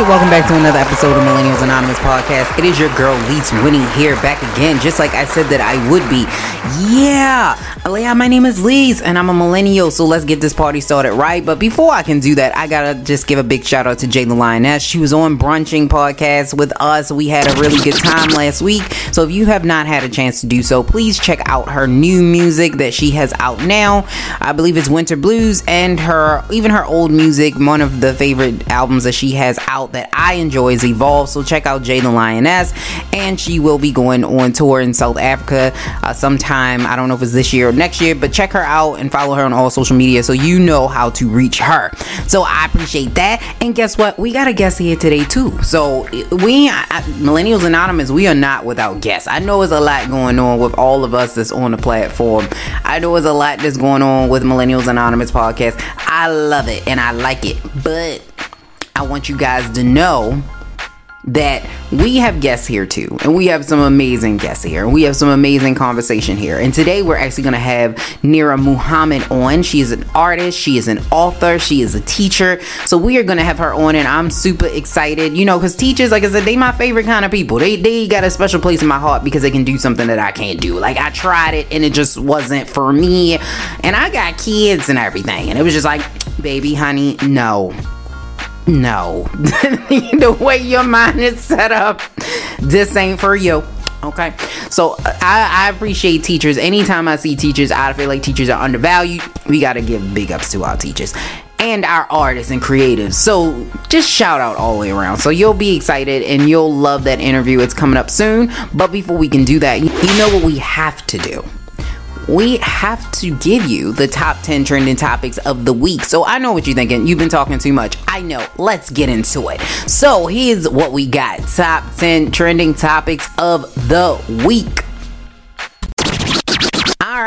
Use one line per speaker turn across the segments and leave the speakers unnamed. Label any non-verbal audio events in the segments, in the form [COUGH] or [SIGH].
right, welcome back to another episode of Millennials Anonymous podcast. It is your girl Lease Winning here, back again, just like I said that I would be. Yeah, yeah, my name is Lease, and I'm a millennial. So let's get this party started, right? But before I can do that, I gotta just give a big shout out to Jay the Lioness. She was on brunching podcast with us. We had a really good time last week. So if you have not had a chance to do so, please check out her new music that she has out now. I believe it's Winter Blues and her even her old music. One of the favorite albums that she has out that I enjoy is Evolve. So check out Jay the Lioness, and she will be going on tour in South Africa uh, sometime. I don't know if it's this year or next year, but check her out and follow her on all social media so you know how to reach her. So I appreciate that. And guess what? We got a guest here today too. So we I, Millennials Anonymous, we are not without guests. I know there's a lot going on with all of us that's on the platform. I know there's a lot that's going on with Millennials Anonymous podcast. I love it and I like it, but I want you guys to know that we have guests here too, and we have some amazing guests here, and we have some amazing conversation here. And today we're actually going to have Nerra Muhammad on. She is an artist, she is an author, she is a teacher. So we are going to have her on, and I'm super excited. You know, because teachers, like I said, they my favorite kind of people. They they got a special place in my heart because they can do something that I can't do. Like I tried it, and it just wasn't for me. And I got kids and everything, and it was just like, baby, honey, no no. [LAUGHS] the way your mind is set up, this ain't for you. Okay, so I, I, appreciate teachers. Anytime I see teachers, I feel like teachers are undervalued. We got to give big ups to our teachers and our artists and creatives. So just shout out all the way around. So you'll be excited and you'll love that interview. It's coming up soon. But before we can do that, you know what we have to do we have to give you the top 10 trending topics of the week. So I know what you're thinking. You've been talking too much. I know. Let's get into it. So here's what we got top 10 trending topics of the week.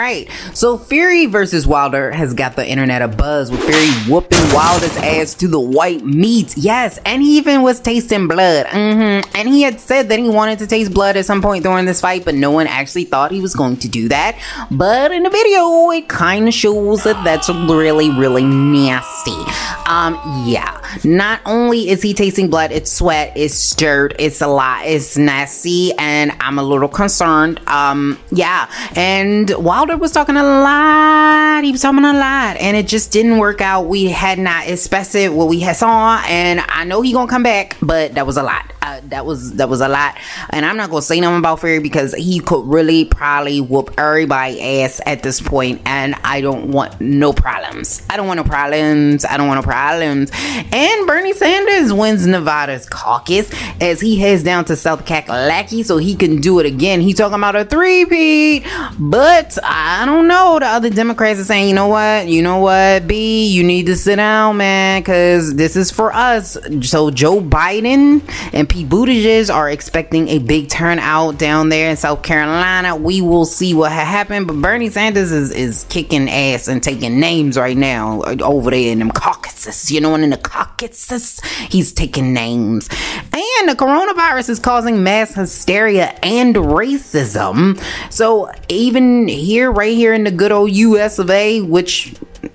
Right. So Fury versus Wilder has got the internet a buzz with Fury whooping Wilder's ass to the white meat. Yes, and he even was tasting blood. Mm-hmm. And he had said that he wanted to taste blood at some point during this fight, but no one actually thought he was going to do that. But in the video, it kind of shows that that's really, really nasty. Um, yeah. Not only is he tasting blood, it's sweat, it's dirt, it's a lot, it's nasty, and I'm a little concerned. Um, yeah. And Wilder was talking a lot. He was talking a lot, and it just didn't work out. We had not expected what we had saw, and I know he gonna come back, but that was a lot. Uh, that was that was a lot, and I'm not gonna say nothing about Fury because he could really probably whoop everybody ass at this point, and I don't want no problems. I don't want no problems. I don't want no problems. And Bernie Sanders wins Nevada's caucus as he heads down to South Kakalaki so he can do it again. He talking about a three-peat, but I don't know. The other Democrats are saying, you know what, you know what, B, you need to sit down, man, because this is for us. So Joe Biden and Pete Buttigieg are expecting a big turnout down there in South Carolina. We will see what ha- happened, but Bernie Sanders is, is kicking ass and taking names right now uh, over there in them caucuses. You know, and in the caucuses, he's taking names. And the coronavirus is causing mass hysteria and racism. So even here, right here in the good old US of A, which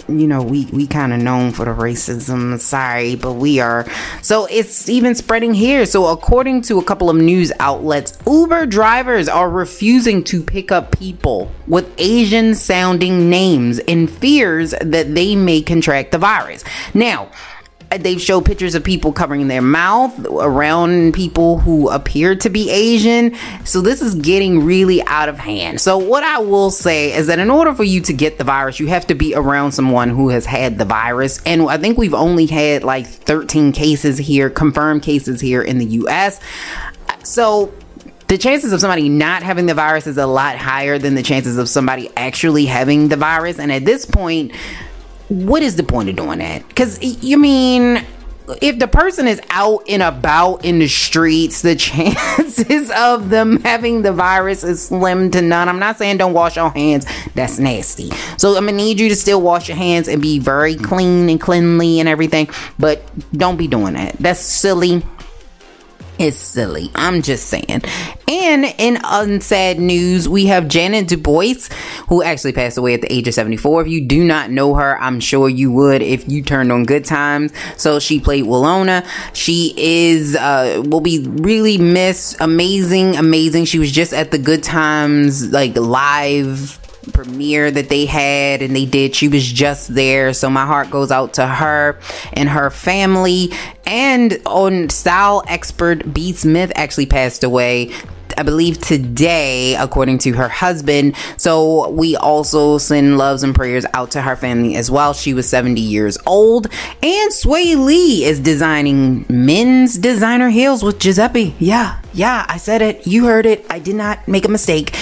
you know we we kind of known for the racism sorry but we are. So it's even spreading here. So according to a couple of news outlets uber drivers are refusing to pick up people with asian sounding names in fears that they may contract the virus. Now they've showed pictures of people covering their mouth around people who appear to be Asian. So this is getting really out of hand. So what I will say is that in order for you to get the virus, you have to be around someone who has had the virus. And I think we've only had like 13 cases here, confirmed cases here in the US. So the chances of somebody not having the virus is a lot higher than the chances of somebody actually having the virus. And at this point, what is the point of doing that? Because you mean if the person is out and about in the streets, the [LAUGHS] chances of them having the virus is slim to none. I'm not saying don't wash your hands. That's nasty. So I'm gonna need you to still wash your hands and be very clean and cleanly and everything. But don't be doing that. That's silly. It's silly. I'm just saying. And in unsad news, we have Ja'Net DuBois, who actually passed away at the age of 74. If you do not know her, I'm sure you would if you turned on Good Times. So she played Willona. She is, uh, will be really missed. Amazing, amazing. She was just at the Good Times, like, live premiere that they had and they did. She was just there. So my heart goes out to her and her family. And on style expert B. Smith actually passed away. I believe today, according to her husband. So we also send loves and prayers out to her family as well. She was 70 years old. And Swae Lee is designing men's designer heels with Giuseppe. Yeah, yeah, I said it. You heard it. I did not make a mistake.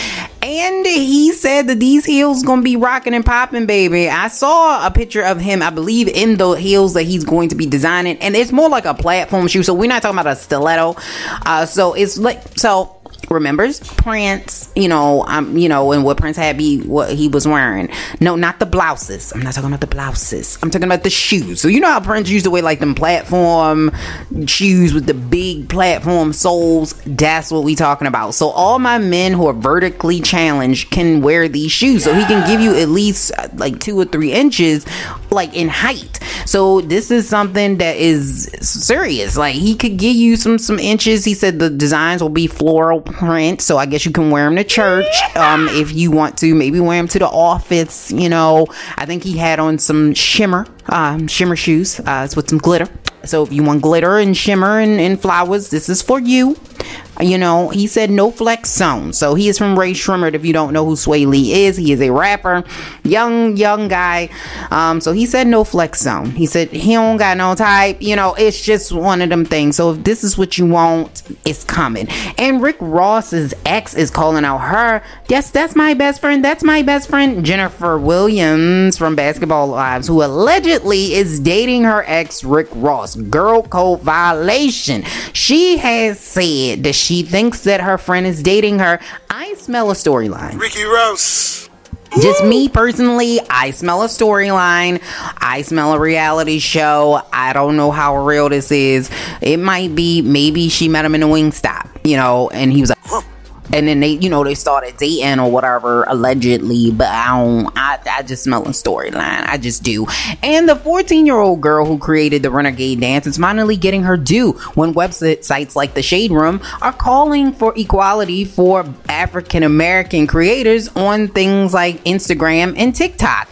And he said that these heels gonna be rocking and popping, baby. I saw a picture of him, I believe, in the heels that he's going to be designing, and it's more like a platform shoe. So we're not talking about a stiletto. Uh, so it's like so remembers Prince, you know, um, you know, and what Prince had be what he was wearing. No, not the blouses. I'm not talking about the blouses. I'm talking about the shoes. So you know how Prince used to wear like them platform shoes with the big platform soles. That's what we talking about. So all my men who are vertically challenged can wear these shoes. So he can give you at least uh, like two or three inches, like in height. So this is something that is serious. Like he could give you some some inches. He said the designs will be floral print, so I guess you can wear them to church um, if you want to. Maybe wear them to the office. You know, I think he had on some shimmer, um, shimmer shoes uh, with some glitter. So if you want glitter and shimmer and, and flowers, this is for you. You know, he said no flex zone. So he is from Rae Sremmurd. If you don't know who Swae Lee is, he is a rapper, young, young guy. Um, so he said no flex zone. He said he don't got no type. You know, it's just one of them things. So if this is what you want, it's coming. And Rick Ross's ex is calling out her. Yes, that's my best friend. That's my best friend, Jennifer Williams from Basketball Wives, who allegedly is dating her ex, Rick Ross. Girl code violation. She has said that she thinks that her friend is dating her. I smell a storyline.
Ricky Ross.
Just me personally, I smell a storyline. I smell a reality show. I don't know how real this is. It might be, maybe she met him in a Wingstop, you know, and he was like, and then they, you know, they started dating or whatever allegedly. But I don't, I, I just smell a storyline. I just do. And the 14 year old girl who created the Renegade Dance is finally getting her due when websites like the Shade Room are calling for equality for African American creators on things like Instagram and TikTok.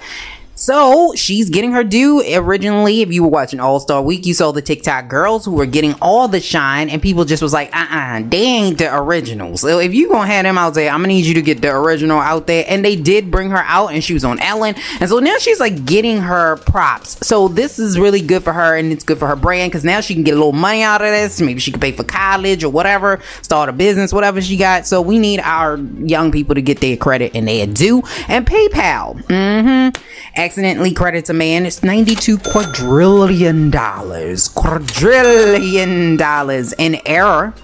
So she's getting her due. Originally, if you were watching All Star Week, you saw the TikTok girls who were getting all the shine, and people just was like, uh uh-uh, uh they ain't the originals. So if you gonna have them out there, I'm gonna need you to get the original out there. And they did bring her out, and she was on Ellen. And so now she's like getting her props. So this is really good for her, and it's good for her brand because now she can get a little money out of this. Maybe she can pay for college or whatever, start a business, whatever she got. So we need our young people to get their credit and their due. And PayPal. Mm hmm accidentally credits a man it's 92 quadrillion dollars. Quadrillion dollars in error.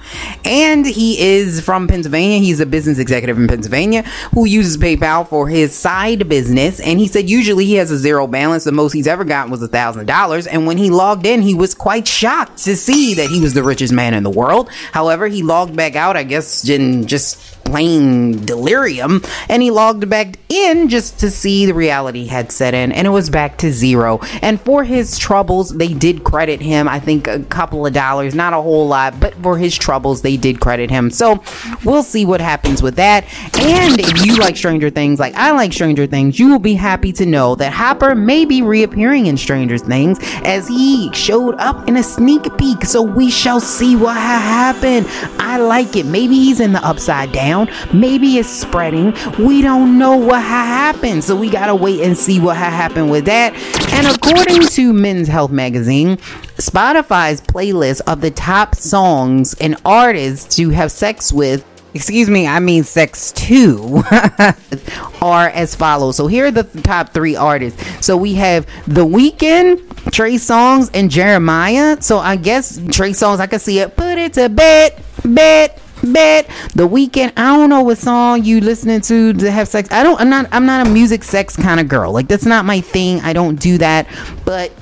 And he is from pennsylvania. He's a business executive in pennsylvania who uses paypal for his side business. And he said usually he has a zero balance. The most he's ever gotten was a thousand dollars. And when he logged in he was quite shocked to see that he was the richest man in the world. However he logged back out i guess in just plain delirium and he logged back in just to see the reality had set in and it was back to zero. And for his troubles they did credit him i think a couple of dollars not a whole lot but for his troubles they did credit him. So we'll see what happens with that. And if you like stranger things like i like stranger things you will be happy to know that hopper may be reappearing in stranger things as he showed up in a sneak peek. So we shall see what ha- happened. I like it. Maybe he's in the upside down Maybe it's spreading. We don't know what ha- happened. So we gotta wait and see what ha- happened with that. And according to Men's Health magazine, Spotify's playlist of the top songs and artists to have sex with excuse me, I mean sex two, [LAUGHS] are as follows. So here are the top three artists. So we have The Weeknd, Trey Songz, and Jeremih. So I guess Trey Songz, I can see it. Put it to bed, bed, bed. The Weeknd. I don't know what song you listening to to have sex. I don't. I'm not. I'm not a music sex kind of girl. Like that's not my thing. I don't do that. But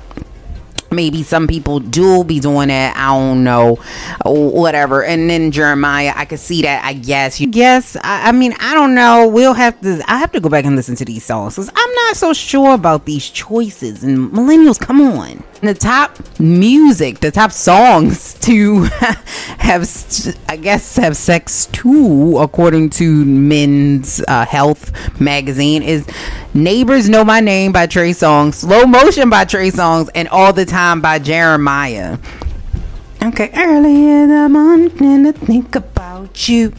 maybe some people do be doing that i don't know whatever and then Jeremih i could see that i guess you guess I, I, mean i don't know we'll have to i have to go back and listen to these songs i'm not so sure about these choices and millennials come on the top music the top songs to [LAUGHS] have i guess have sex too according to men's uh, health magazine is neighbors know my name by trey songz slow motion by trey songz and all the time by Jeremih. Okay, early in the morning to think about you.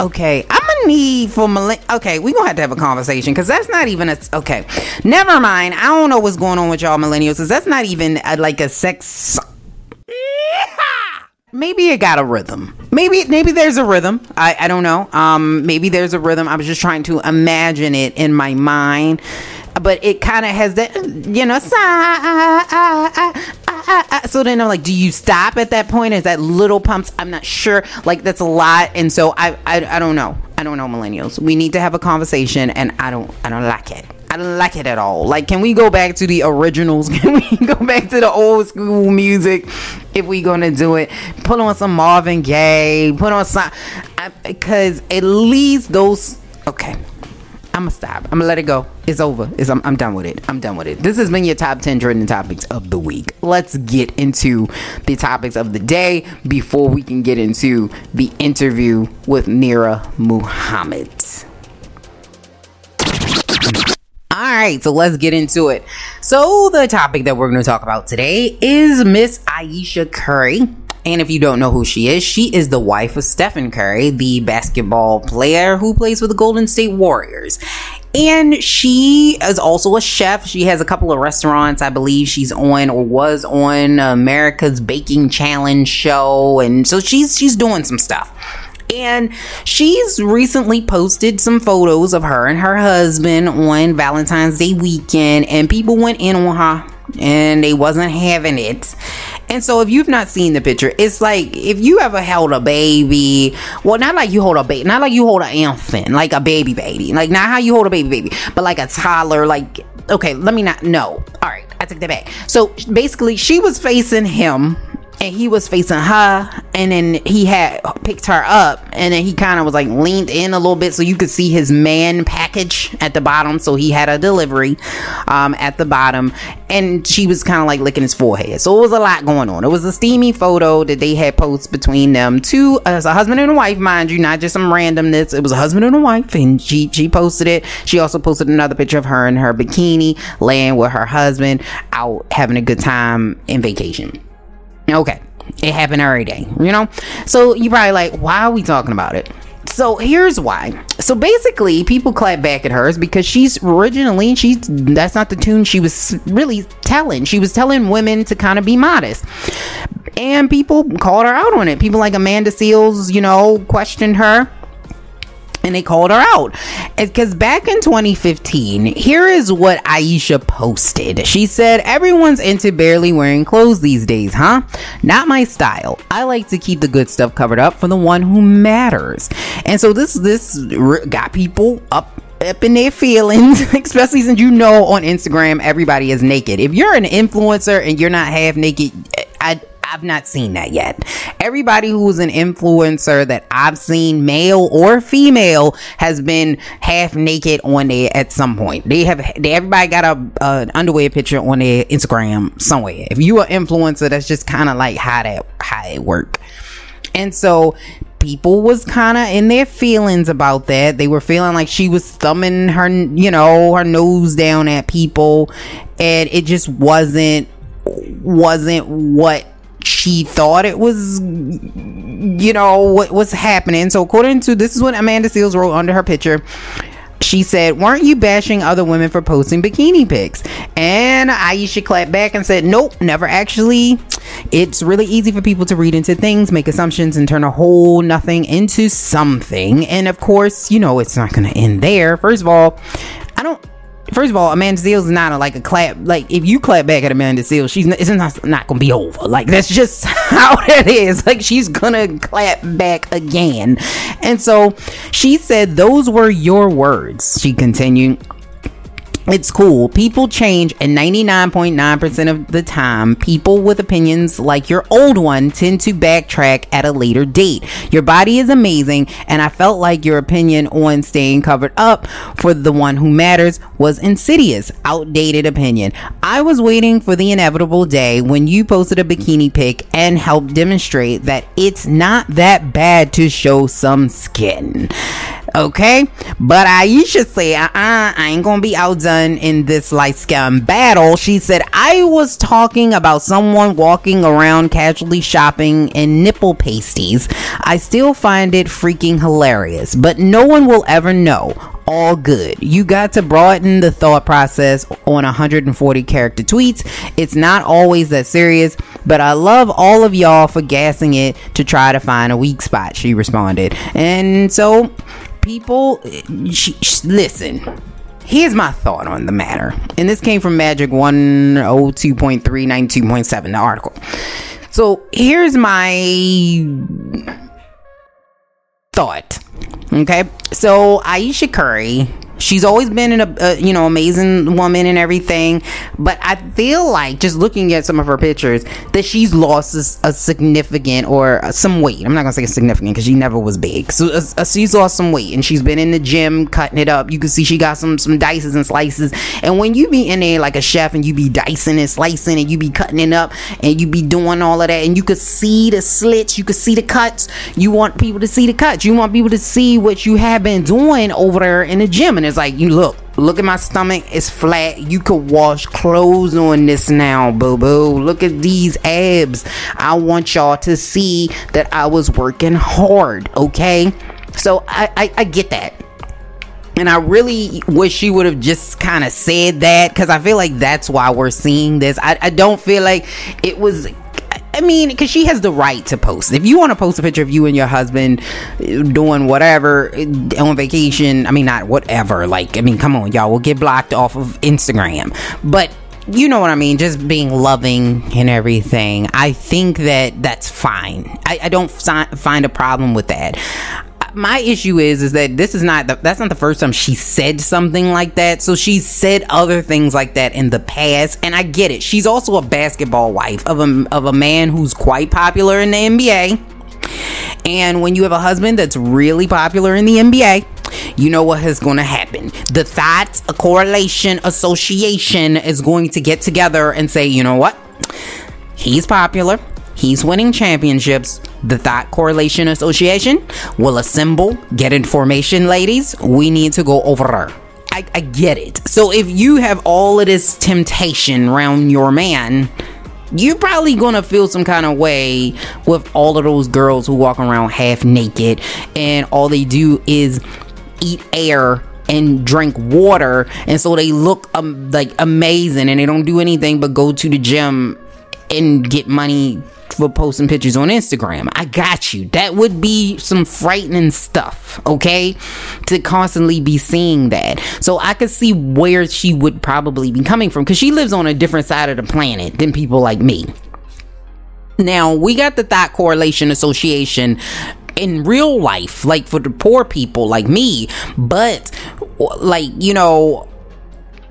Okay, I'm gonna need for millenn- Okay, we gonna have to have a conversation because that's not even a. Okay, never mind. I don't know what's going on with y'all millennials because that's not even a, like a sex. Maybe it got a rhythm. Maybe maybe there's a rhythm. I, I don't know. Um, maybe there's a rhythm. I was just trying to imagine it in my mind but it kind of has that, you know, ah, ah, ah. So then I'm like, do you stop at that point? Is that little pumps? I'm not sure. Like that's a lot, and so I, I, I don't know. I don't know millennials. We need to have a conversation, and I don't, I don't like it. I don't like it at all. Like, can we go back to the originals? [LAUGHS] Can we go back to the old school music if we gonna do it? Put on some Marvin Gaye. Put on some, because at least those. Okay, I'm gonna stop. I'm gonna let it go. It's over. It's, I'm, I'm done with it. I'm done with it. This has been your top 10 trending topics of the week. Let's get into the topics of the day before we can get into the interview with Nerra Muhammad. All right, so let's get into it. So, the topic that we're going to talk about today is Miss Ayesha Curry. And if you don't know who she is, she is the wife of Stephen Curry, the basketball player who plays for the Golden State Warriors. And she is also a chef. She has a couple of restaurants. I believe she's on or was on America's Baking Challenge show. And so she's she's doing some stuff. And she's recently posted some photos of her and her husband on Valentine's Day weekend, and people went in on her and they wasn't having it. And so if you've not seen the picture, it's like if you ever held a baby, well, not like you hold a baby, not like you hold an infant, like a baby baby, like not how you hold a baby baby, but like a toddler, like okay, let me not no. All right, I take that back. So basically, she was facing him and he was facing her and then he had picked her up and then he kind of was like leaned in a little bit so you could see his man package at the bottom. So he had a delivery um, at the bottom and she was kind of like licking his forehead. So it was a lot going on. It was a steamy photo that they had posted between them. Two as a husband and a wife mind you not just some randomness. It was a husband and a wife and she she posted it. She also posted another picture of her in her bikini laying with her husband out having a good time in vacation Okay. It happened every day, you know? So you probably like, why are we talking about it? So here's why. So basically, people clap back at hers because she's originally she's that's not the tune she was really telling. She was telling women to kind of be modest. And people called her out on it. People like Amanda Seales, you know, questioned her and they called her out. Because back in 2015 here is what ayesha posted. She said everyone's into barely wearing clothes these days huh? Not my style. I like to keep the good stuff covered up for the one who matters. And so this this got people up up in their feelings, [LAUGHS] especially since you know on Instagram everybody is naked. If you're an influencer and you're not half naked, I I've not seen that yet. Everybody who's an influencer that I've seen, male or female, has been half naked on there at some point. They have they, everybody got a an underwear picture on their Instagram somewhere. If you are influencer, that's just kind of like how that how it work. And so people was kind of in their feelings about that. They were feeling like she was thumbing her, you know, her nose down at people, and it just wasn't wasn't what she thought it was you know what was happening so according to this is what amanda Seales wrote under her picture she said, Weren't you bashing other women for posting bikini pics? And Ayesha clapped back and said, Nope, never actually. It's really easy for people to read into things, make assumptions, and turn a whole nothing into something. And of course, you know, it's not going to end there. First of all, I don't First of all, Amanda Seales is not a, like a clap. Like if you clap back at Amanda Seales, she's not, it's not not gonna be over. Like that's just [LAUGHS] how it is. Like she's gonna clap back again. And so she said, "Those were your words." She continued. It's cool. People change, and 99.9% of the time, people with opinions like your old one tend to backtrack at a later date. Your body is amazing, and I felt like your opinion on staying covered up for the one who matters was insidious, outdated opinion. I was waiting for the inevitable day when you posted a bikini pic and helped demonstrate that it's not that bad to show some skin. Okay, but Ayesha said, uh uh I ain't gonna be outdone in this light skin battle. She said, I was talking about someone walking around casually shopping in nipple pasties. I still find it freaking hilarious, but no one will ever know all good. You got to broaden the thought process on 140 character tweets. It's not always that serious, but I love all of y'all for gassing it to try to find a weak spot, she responded. And so people listen here's my thought on the matter. And this came from magic 102.392.7 the article. So here's my thought okay? So ayesha curry she's always been a, a, you know amazing woman and everything but i feel like just looking at some of her pictures that she's lost a, a significant or some weight. I'm not gonna say significant because she never was big. So uh, she's lost some weight and she's been in the gym cutting it up. You can see she got some some dices and slices. And when you be in there like a chef and you be dicing and slicing and you be cutting it up and you be doing all of that and you could see the slits you could see the cuts you want people to see the cuts. You want people to see what you have been doing over there in the gym and it's like you look look at my stomach it's flat. You could wash clothes on this now boo boo look at these abs. I want y'all to see that i was working hard okay? So i i, I get that. And I really wish she would have just kind of said that because I feel like that's why we're seeing this. I, I don't feel like it was I mean, because she has the right to post. If you want to post a picture of you and your husband eh, doing whatever eh, on vacation, I mean, not whatever. Like, I mean, come on, y'all will get blocked off of Instagram. But you know what I mean, just being loving and everything. I think that that's fine. I, I don't find a problem with that my issue is is that this is not the, that's not the first time she said something like that. So she's said other things like that in the past, and I get it. She's also a basketball wife of a of a man who's quite popular in the NBA. And when you have a husband that's really popular in the NBA, you know what is going to happen. The thought, a correlation, association is going to get together and say, you know what? He's popular. He's winning championships. The Thought Correlation Association will assemble, get information, ladies. We need to go over her. I, I get it. So if you have all of this temptation around your man, you're probably gonna feel some kind of way with all of those girls who walk around half naked and all they do is eat air and drink water and so they look um, like amazing and they don't do anything but go to the gym and get money for posting pictures on Instagram. I got you. That would be some frightening stuff, okay? To constantly be seeing that. So I could see where she would probably be coming from because she lives on a different side of the planet than people like me. Now, we got the Thought Correlation Association in real life, like for the poor people like me, but like, you know,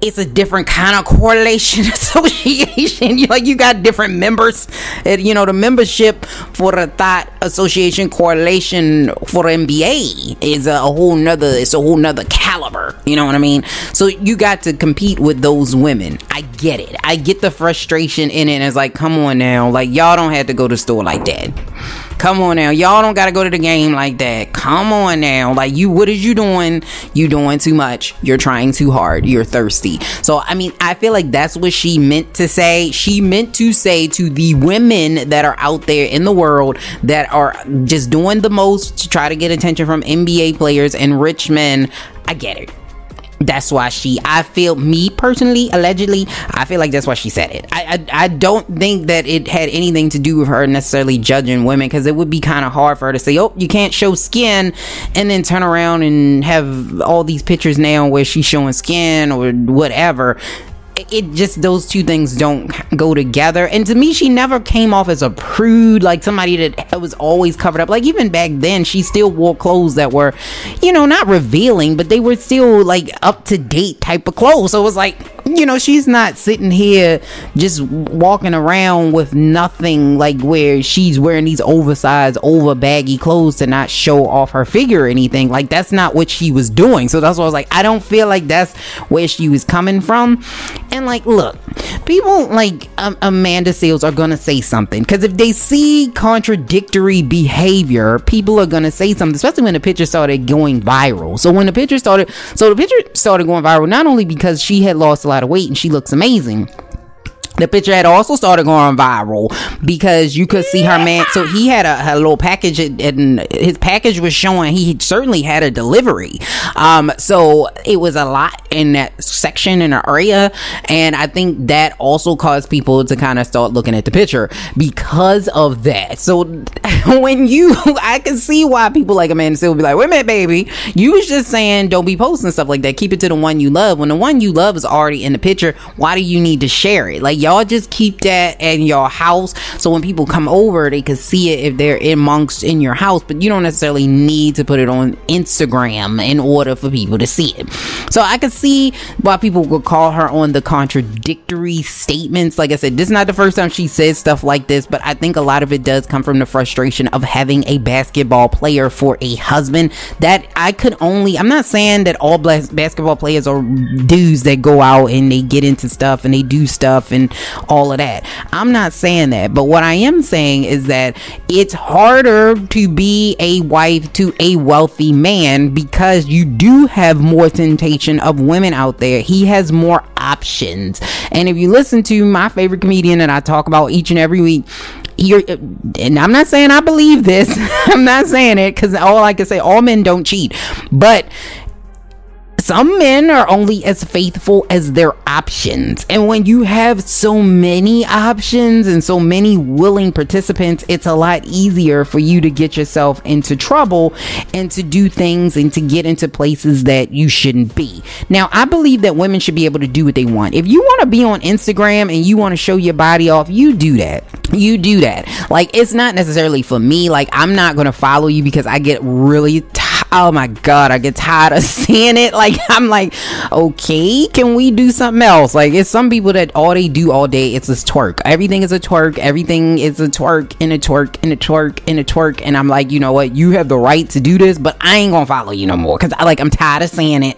it's a different kind of correlation [LAUGHS] association. you like you got different members. And, you know, the membership for the thought association correlation for NBA is a whole nother it's a whole nother caliber. You know what I mean? So you got to compete with those women. I get it. I get the frustration in it. And it's like, come on now. Like y'all don't have to go to store like that. Come on now. Y'all don't gotta go to the game like that. Come on now. Like you what is you doing? You doing too much. You're trying too hard. You're thirsty. So I mean, I feel like that's what she meant to say. She meant to say to the women that are out there in the world that are just doing the most to try to get attention from NBA players and rich men. I get it that's why she i feel me personally allegedly i feel like that's why she said it. I i, I don't think that it had anything to do with her necessarily judging women because it would be kind of hard for her to say oh you can't show skin and then turn around and have all these pictures now where she's showing skin or whatever it just those two things don't go together. And to me, she never came off as a prude, like somebody that was always covered up. Like even back then, she still wore clothes that were, you know, not revealing, but they were still like up to date type of clothes. So it was like you know, she's not sitting here just walking around with nothing like where she's wearing these oversized, over baggy clothes to not show off her figure or anything. Like, that's not what she was doing. So that's why I was like, I don't feel like that's where she was coming from. And like, look, people like um, Amanda Seales are gonna say something because if they see contradictory behavior, people are gonna say something, especially when the picture started going viral. So when the picture started, so the picture started going viral not only because she had lost a lot of weight and she looks amazing the picture had also started going viral because you could see her man. So he had a, a little package, and his package was showing he certainly had a delivery. Um, so it was a lot in that section in the area, and I think that also caused people to kind of start looking at the picture because of that. So [LAUGHS] when you, I can see why people like Amanda Seales be like, "Wait a minute, baby, you was just saying don't be posting stuff like that. Keep it to the one you love. When the one you love is already in the picture, why do you need to share it? Like y'all." Y'all just keep that in your house so when people come over they can see it if they're amongst in your house but you don't necessarily need to put it on instagram in order for people to see it. So i can see why people would call her on the contradictory statements. Like i said this is not the first time she says stuff like this but i think a lot of it does come from the frustration of having a basketball player for a husband that i could only i'm not saying that all basketball players are dudes that go out and they get into stuff and they do stuff and all of that. I'm not saying that, but what I am saying is that it's harder to be a wife to a wealthy man because you do have more temptation of women out there. He has more options. And if you listen to my favorite comedian that I talk about each and every week, you're, and I'm not saying I believe this. [LAUGHS] I'm not saying it because all I can say, all men don't cheat. But some men are only as faithful as their options. And when you have so many options and so many willing participants, it's a lot easier for you to get yourself into trouble and to do things and to get into places that you shouldn't be. Now, I believe that women should be able to do what they want. If you want to be on Instagram and you want to show your body off, you do that. You do that. Like, it's not necessarily for me. Like, I'm not going to follow you because I get really tired oh my god, I get tired of [LAUGHS] seeing it. Like I'm like, okay, can we do something else? Like it's some people that all they do all day it's a twerk. Everything is a twerk. Everything is a twerk and a twerk and a twerk and a twerk. And I'm like, you know what? You have the right to do this, but I ain't gonna follow you no more because I like I'm tired of seeing it.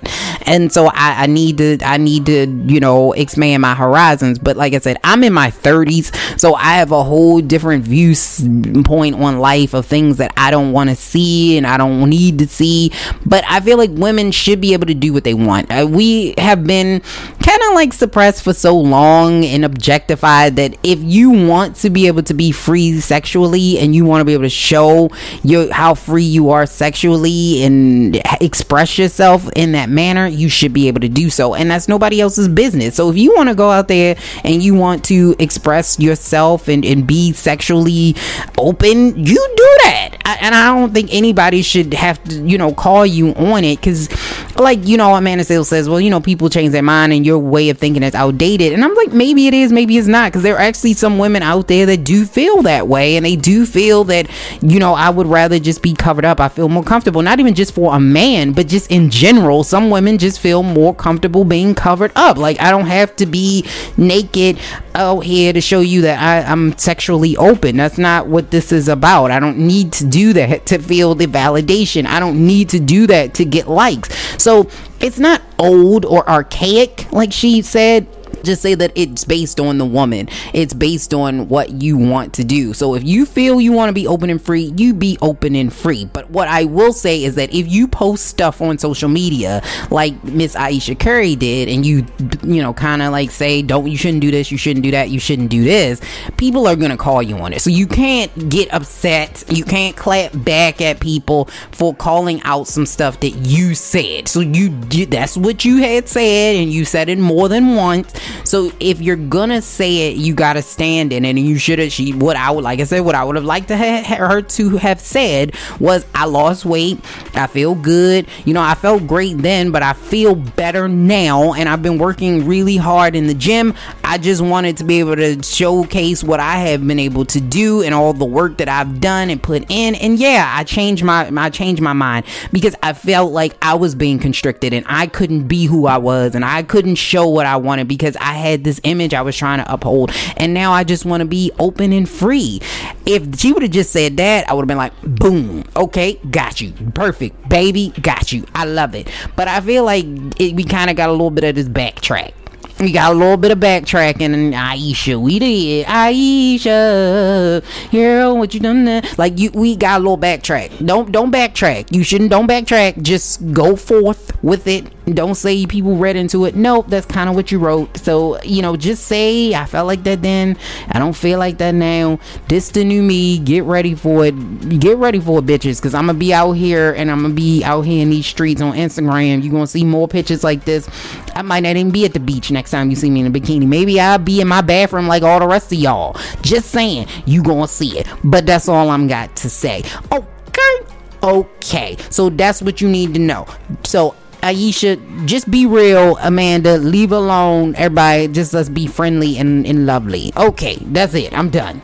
And so I, I need to I need to you know expand my horizons. But like I said, I'm in my 30s, so I have a whole different viewpoint on life of things that I don't want to see and I don't need to see see. But I feel like women should be able to do what they want. Uh, we have been kind of like suppressed for so long and objectified that if you want to be able to be free sexually and you want to be able to show your how free you are sexually and express yourself in that manner, you should be able to do so. And that's nobody else's business. So if you want to go out there and you want to express yourself and, and be sexually open, you do that. I, and I don't think anybody should have to, you know, call you on it because, like, you know, Amanda Seales says, well, you know, people change their mind and your way of thinking is outdated. And I'm like, maybe it is, maybe it's not because there are actually some women out there that do feel that way and they do feel that, you know, I would rather just be covered up. I feel more comfortable, not even just for a man, but just in general. Some women just feel more comfortable being covered up. Like, I don't have to be naked out here to show you that I, I'm sexually open. That's not what this is about. I don't need to do that to feel the validation. I don't need to do that to get likes. So it's not old or archaic, like she said just say that it's based on the woman. It's based on what you want to do. So if you feel you want to be open and free, you be open and free. But what I will say is that if you post stuff on social media like Miss Ayesha Curry did and you you know kind of like say don't you shouldn't do this, you shouldn't do that, you shouldn't do this, people are going to call you on it. So you can't get upset. You can't clap back at people for calling out some stuff that you said. So you that's what you had said and you said it more than once So if you're gonna say it, you gotta stand in it. And you should have. She what I would like I said what I would have liked to ha- her to have said was I lost weight. I feel good. You know I felt great then, but I feel better now, and I've been working really hard in the gym. I just wanted to be able to showcase what I have been able to do and all the work that I've done and put in. And yeah, I changed my I changed my mind because I felt like I was being constricted and I couldn't be who I was and I couldn't show what I wanted because I had this image I was trying to uphold. And now I just want to be open and free. If she would have just said that, I would have been like, boom, okay, got you. Perfect. Baby, got you. I love it. But I feel like it, we kind of got a little bit of this backtrack we got a little bit of backtracking and Ayesha, we did. Ayesha, girl, what you done there? Like you we got a little backtrack. Don't don't backtrack. You shouldn't don't backtrack. Just go forth with it don't say people read into it. Nope, that's kind of what you wrote. So, you know, just say, I felt like that then. I don't feel like that now. This the new me. Get ready for it. Get ready for it, bitches. Because I'm to be out here and I'm to be out here in these streets on Instagram. You're to see more pictures like this. I might not even be at the beach next time you see me in a bikini. Maybe I'll be in my bathroom like all the rest of y'all. Just saying, you to see it. But that's all I'm got to say. Okay. Okay. So that's what you need to know. So Ayesha, just be real. Amanda, leave alone. Everybody, just let's be friendly and, and lovely. Okay, that's it. I'm done.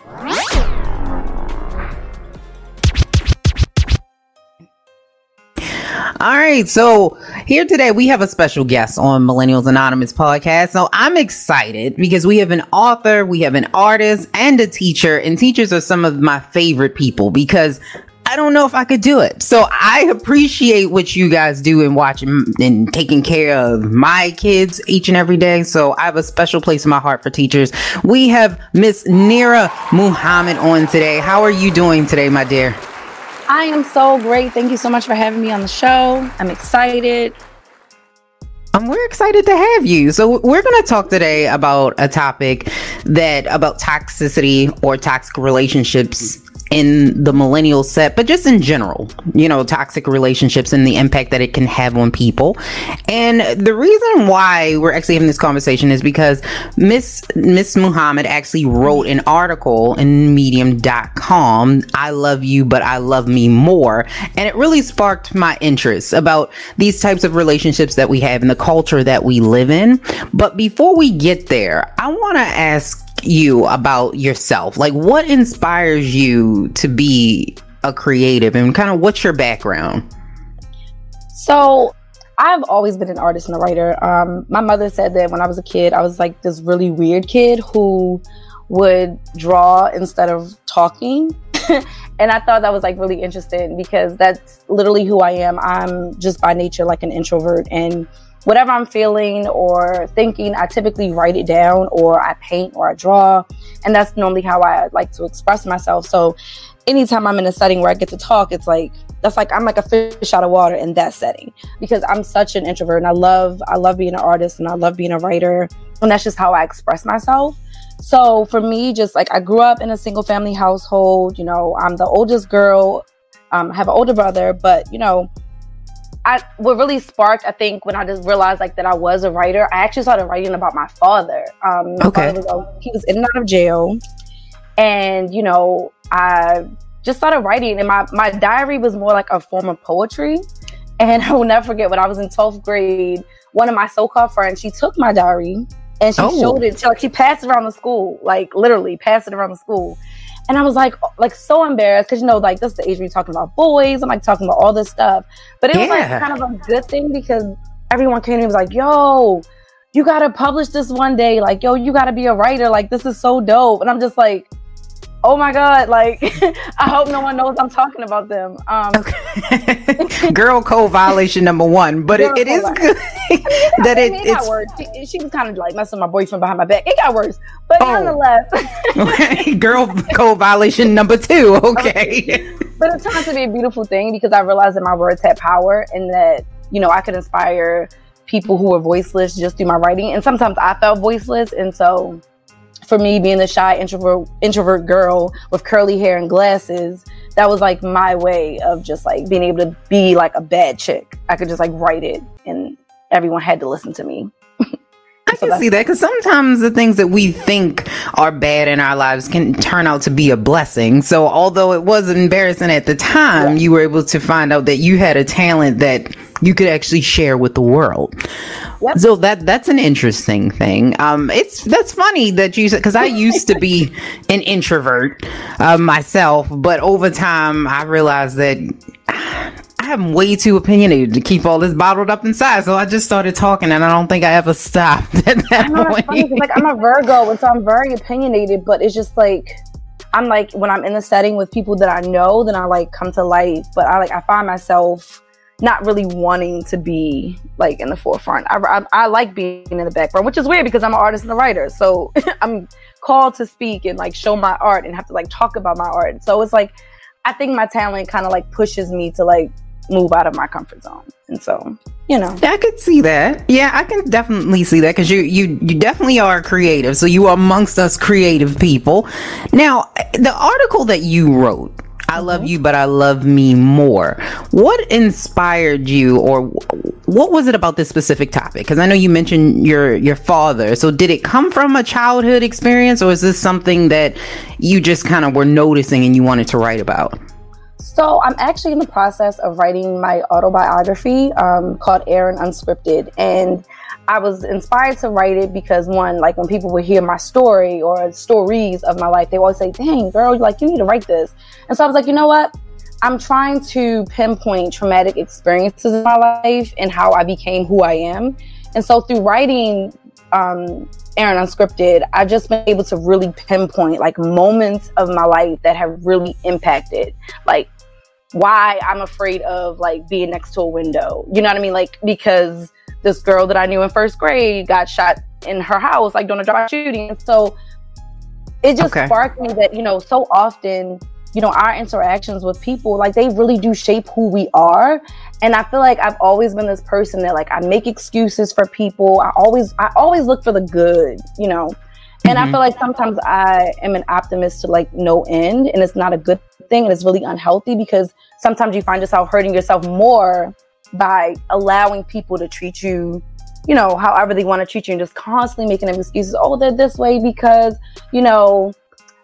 All right, so here today we have a special guest on Millennials Anonymous podcast. So I'm excited because we have an author, we have an artist, and a teacher. And teachers are some of my favorite people because I don't know if I could do it. So I appreciate what you guys do in watching and taking care of my kids each and every day. So I have a special place in my heart for teachers. We have Miss Nerra Muhammad on today. How are you doing today, my dear?
I am so great. Thank you so much for having me on the show. I'm excited.
Um, we're excited to have you. So we're going to talk today about a topic that about toxicity or toxic relationships in the millennial set, but just in general, you know, toxic relationships and the impact that it can have on people. And the reason why we're actually having this conversation is because Miss Miss Muhammad actually wrote an article in medium.com, I love you, but I love me more. And it really sparked my interest about these types of relationships that we have and the culture that we live in. But before we get there, I want to ask you about yourself? Like, what inspires you to be a creative and kind of what's your background?
So, I've always been an artist and a writer. Um, my mother said that when I was a kid, I was like this really weird kid who would draw instead of talking. [LAUGHS] and I thought that was like really interesting because that's literally who I am. I'm just by nature like an introvert and whatever I'm feeling or thinking, I typically write it down or I paint or I draw. And that's normally how I like to express myself. So anytime I'm in a setting where I get to talk, it's like that's like I'm like a fish out of water in that setting because I'm such an introvert and I love I love being an artist and I love being a writer and that's just how I express myself. So for me, just like I grew up in a single family household, you know, I'm the oldest girl, um, I have an older brother, but you know, I what really sparked, I think, when I just realized like that I was a writer. I actually started writing about my father. Um,
okay.
Father was, he was in and out of jail, and you know, I just started writing, and my my diary was more like a form of poetry. And [LAUGHS] I will never forget when I was in twelfth grade. One of my so-called friends, she took my diary and she oh. showed it. She, like she passed it around the school, like literally passed it around the school. And I was like, like so embarrassed because you know, like this is the age where you're talking about boys. I'm like talking about all this stuff, but it yeah. was like kind of a good thing because everyone came to me and was like, "Yo, you gotta publish this one day. Like, yo, you gotta be a writer. Like, this is so dope." And I'm just like, oh my god like [LAUGHS] i hope no one knows i'm talking about them. Um
okay. [LAUGHS] girl code violation number one but it, it is good [LAUGHS] that it, it
got worse she, she, was kind of like messing with my boyfriend behind my back. It got worse but oh. nonetheless.
Okay girl code violation number two okay. okay.
But it turned out to be a beautiful thing because i realized that my words had power and that you know i could inspire people who were voiceless just through my writing. And sometimes i felt voiceless and so for me being the shy introvert introvert girl with curly hair and glasses that was like my way of just like being able to be like a bad chick i could just like write it and everyone had to listen to me [LAUGHS]
I can so see that because sometimes the things that we think are bad in our lives can turn out to be a blessing. So although it was embarrassing at the time, yeah. you were able to find out that you had a talent that you could actually share with the world. Yep. So that that's an interesting thing. Um, it's that's funny that you said because I used to be an introvert uh, myself, but over time I realized that. I'm way too opinionated to keep all this bottled up inside. So I just started talking, and I don't think I ever stopped [LAUGHS] at that point.
Funny, like I'm a Virgo, and so I'm very opinionated. But it's just like I'm like when I'm in the setting with people that I know, then I like come to life. But I like I find myself not really wanting to be like in the forefront. I, I, I, like being in the background, which is weird because I'm an artist and a writer. So [LAUGHS] I'm called to speak and like show my art and have to like talk about my art. So it's like, I think my talent kind of like pushes me to like move out of my comfort zone. And so, you know.
I could see that. Yeah, I can definitely see that because you, you, you definitely are creative. So you are amongst us creative people. Now, the article that you wrote, I love mm-hmm. you, but I love me more. What inspired you, or what was it about this specific topic? Because I know you mentioned your your father. So did it come from a childhood experience, or is this something that you just kind of were noticing and you wanted to write about?
So I'm actually in the process of writing my autobiography um, called Aaron Unscripted, and I was inspired to write it because one, like when people would hear my story or stories of my life, they always say, "Dang, girl, like you need to write this." And so I was like, you know what? I'm trying to pinpoint traumatic experiences in my life and how I became who I am. And so through writing um, Aaron Unscripted, I've just been able to really pinpoint like moments of my life that have really impacted, like why I'm afraid of like being next to a window. You know what I mean? Like because this girl that I knew in first grade got shot in her house, like during a drive shooting. And so it just okay. sparked me that, you know, so often, you know, our interactions with people, like they really do shape who we are. And I feel like I've always been this person that like I make excuses for people. I always I always look for the good, you know. And mm-hmm. I feel like sometimes I am an optimist to like no end and it's not a good thing and it's really unhealthy because sometimes you find yourself hurting yourself more by allowing people to treat you you know however they want to treat you and just constantly making them excuses oh they're this way because you know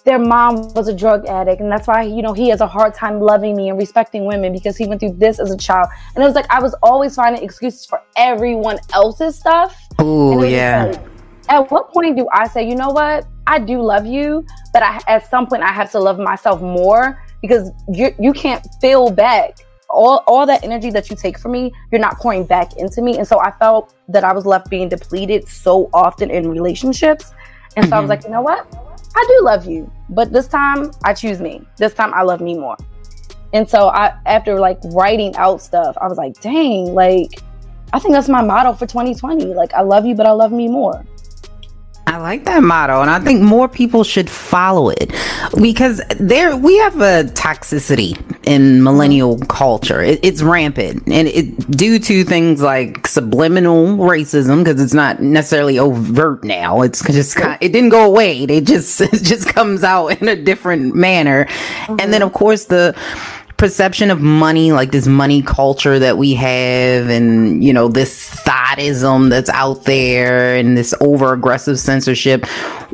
their mom was a drug addict and that's why you know he has a hard time loving me and respecting women because he went through this as a child. And it was like i was always finding excuses for everyone else's stuff.
Oh yeah.
like, at what point do i say you know what? I do love you but I, at some point i have to love myself more because you you can't feel back all all that energy that you take from me, you're not pouring back into me. And so I felt that I was left being depleted so often in relationships. And so mm-hmm. I was mm-hmm. like, you know what? I do love you, but this time I choose me. This time I love me more. And so I after like writing out stuff, I was like, dang, like I think that's my motto for 2020. Like I love you, but I love me more.
I like that motto, and I think more people should follow it because there we have a toxicity in millennial culture. It, it's rampant, and it due to things like subliminal racism because it's not necessarily overt now. It's just it didn't go away. It just [LAUGHS] it just comes out in a different manner, mm-hmm. and then of course the perception of money, like this money culture that we have, and you know, this thoughtism that's out there, and this over aggressive censorship.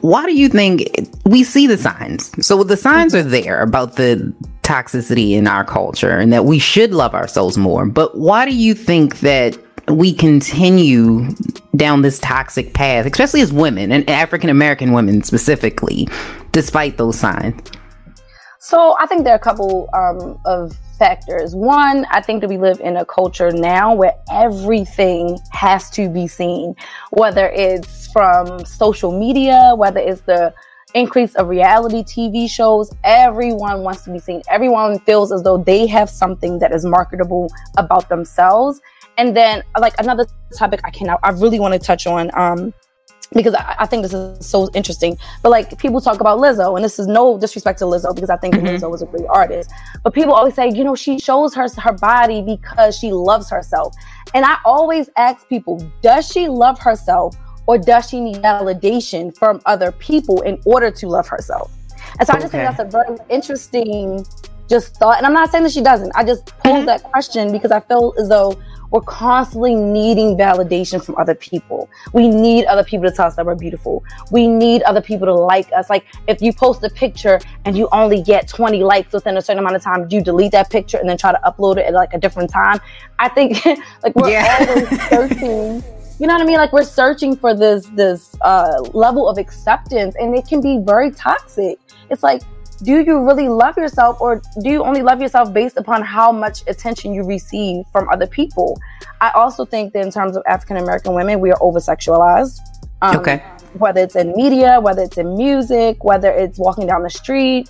Why do you think we see the signs? So the signs are there about the toxicity in our culture and that we should love ourselves more. But why do you think that we continue down this toxic path, especially as women and African American women specifically, despite those signs?
So I think there are a couple um, of factors. One, I think that we live in a culture now where everything has to be seen, whether it's from social media, whether it's the increase of reality TV shows. Everyone wants to be seen. Everyone feels as though they have something that is marketable about themselves. And then, like another topic I can I really want to touch on. Um, because I, I, think this is so interesting. But like people talk about Lizzo, and this is no disrespect to Lizzo because I think mm-hmm. Lizzo was a great artist. But people always say, you know, she shows her her body because she loves herself. And I always ask people, does she love herself or does she need validation from other people in order to love herself? And so I just think that's a very interesting just thought. And I'm not saying that she doesn't. I just pose mm-hmm. that question because I feel as though we're constantly needing validation from other people. We need other people to tell us that we're beautiful. We need other people to like us. Like if you post a picture and you only get 20 likes within a certain amount of time, you delete that picture and then try to upload it at like a different time? I think [LAUGHS] like we're yeah. always searching. You know what I mean? Like we're searching for this this uh, level of acceptance, and it can be very toxic. It's like do you really love yourself or do you only love yourself based upon how much attention you receive from other people? I also think that in terms of African American women, we are over sexualized.
Um, okay.
Whether it's in media, whether it's in music, whether it's walking down the street.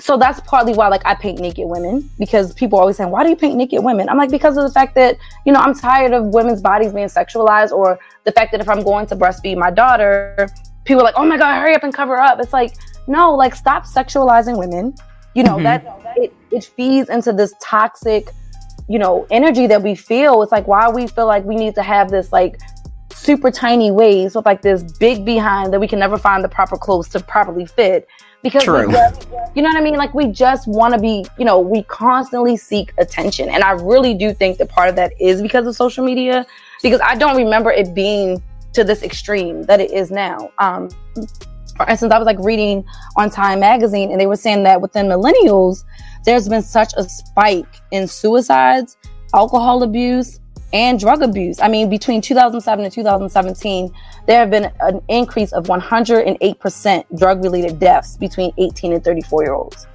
So that's partly why, like, I paint naked women because people always saying, "Why do you paint naked women?" I'm like, because of the fact that you know I'm tired of women's bodies being sexualized, or the fact that if I'm going to breastfeed my daughter, people are like, "Oh my god, hurry up and cover up." It's like no, like stop sexualizing women. You know, mm-hmm. that it, it feeds into this toxic, you know, energy that we feel. It's like why we feel like we need to have this like super tiny waist with like this big behind that we can never find the proper clothes to properly fit. Because just, you know what I mean? Like we just want to be, you know, we constantly seek attention. And I really do think that part of that is because of social media. Because I don't remember it being to this extreme that it is now. Um, for instance, I was like reading on Time magazine and they were saying that within millennials, there's been such a spike in suicides, alcohol abuse, and drug abuse. I mean, between 2007 and 2017, there have been an increase of 108% drug related deaths between 18 and 34 year olds.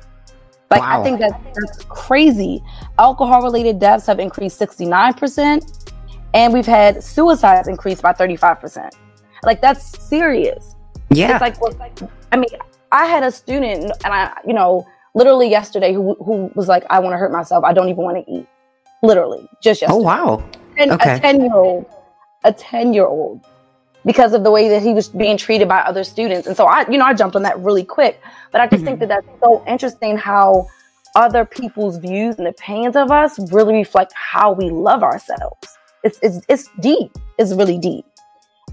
Like, wow. I think that that's crazy. Alcohol related deaths have increased 69%, and we've had suicides increase by 35%. Like, that's serious.
Yeah.
It's like, well, I mean, I had a student, and I, you know, literally yesterday who, who was like, I want to hurt myself. I don't even want to eat. Literally, just yesterday.
Oh, wow.
And okay. a 10 year old, a 10 year old, because of the way that he was being treated by other students. And so I, you know, I jumped on that really quick. But I just mm-hmm. think that that's so interesting how other people's views and opinions of us really reflect how we love ourselves. It's, it's, it's deep. It's really deep.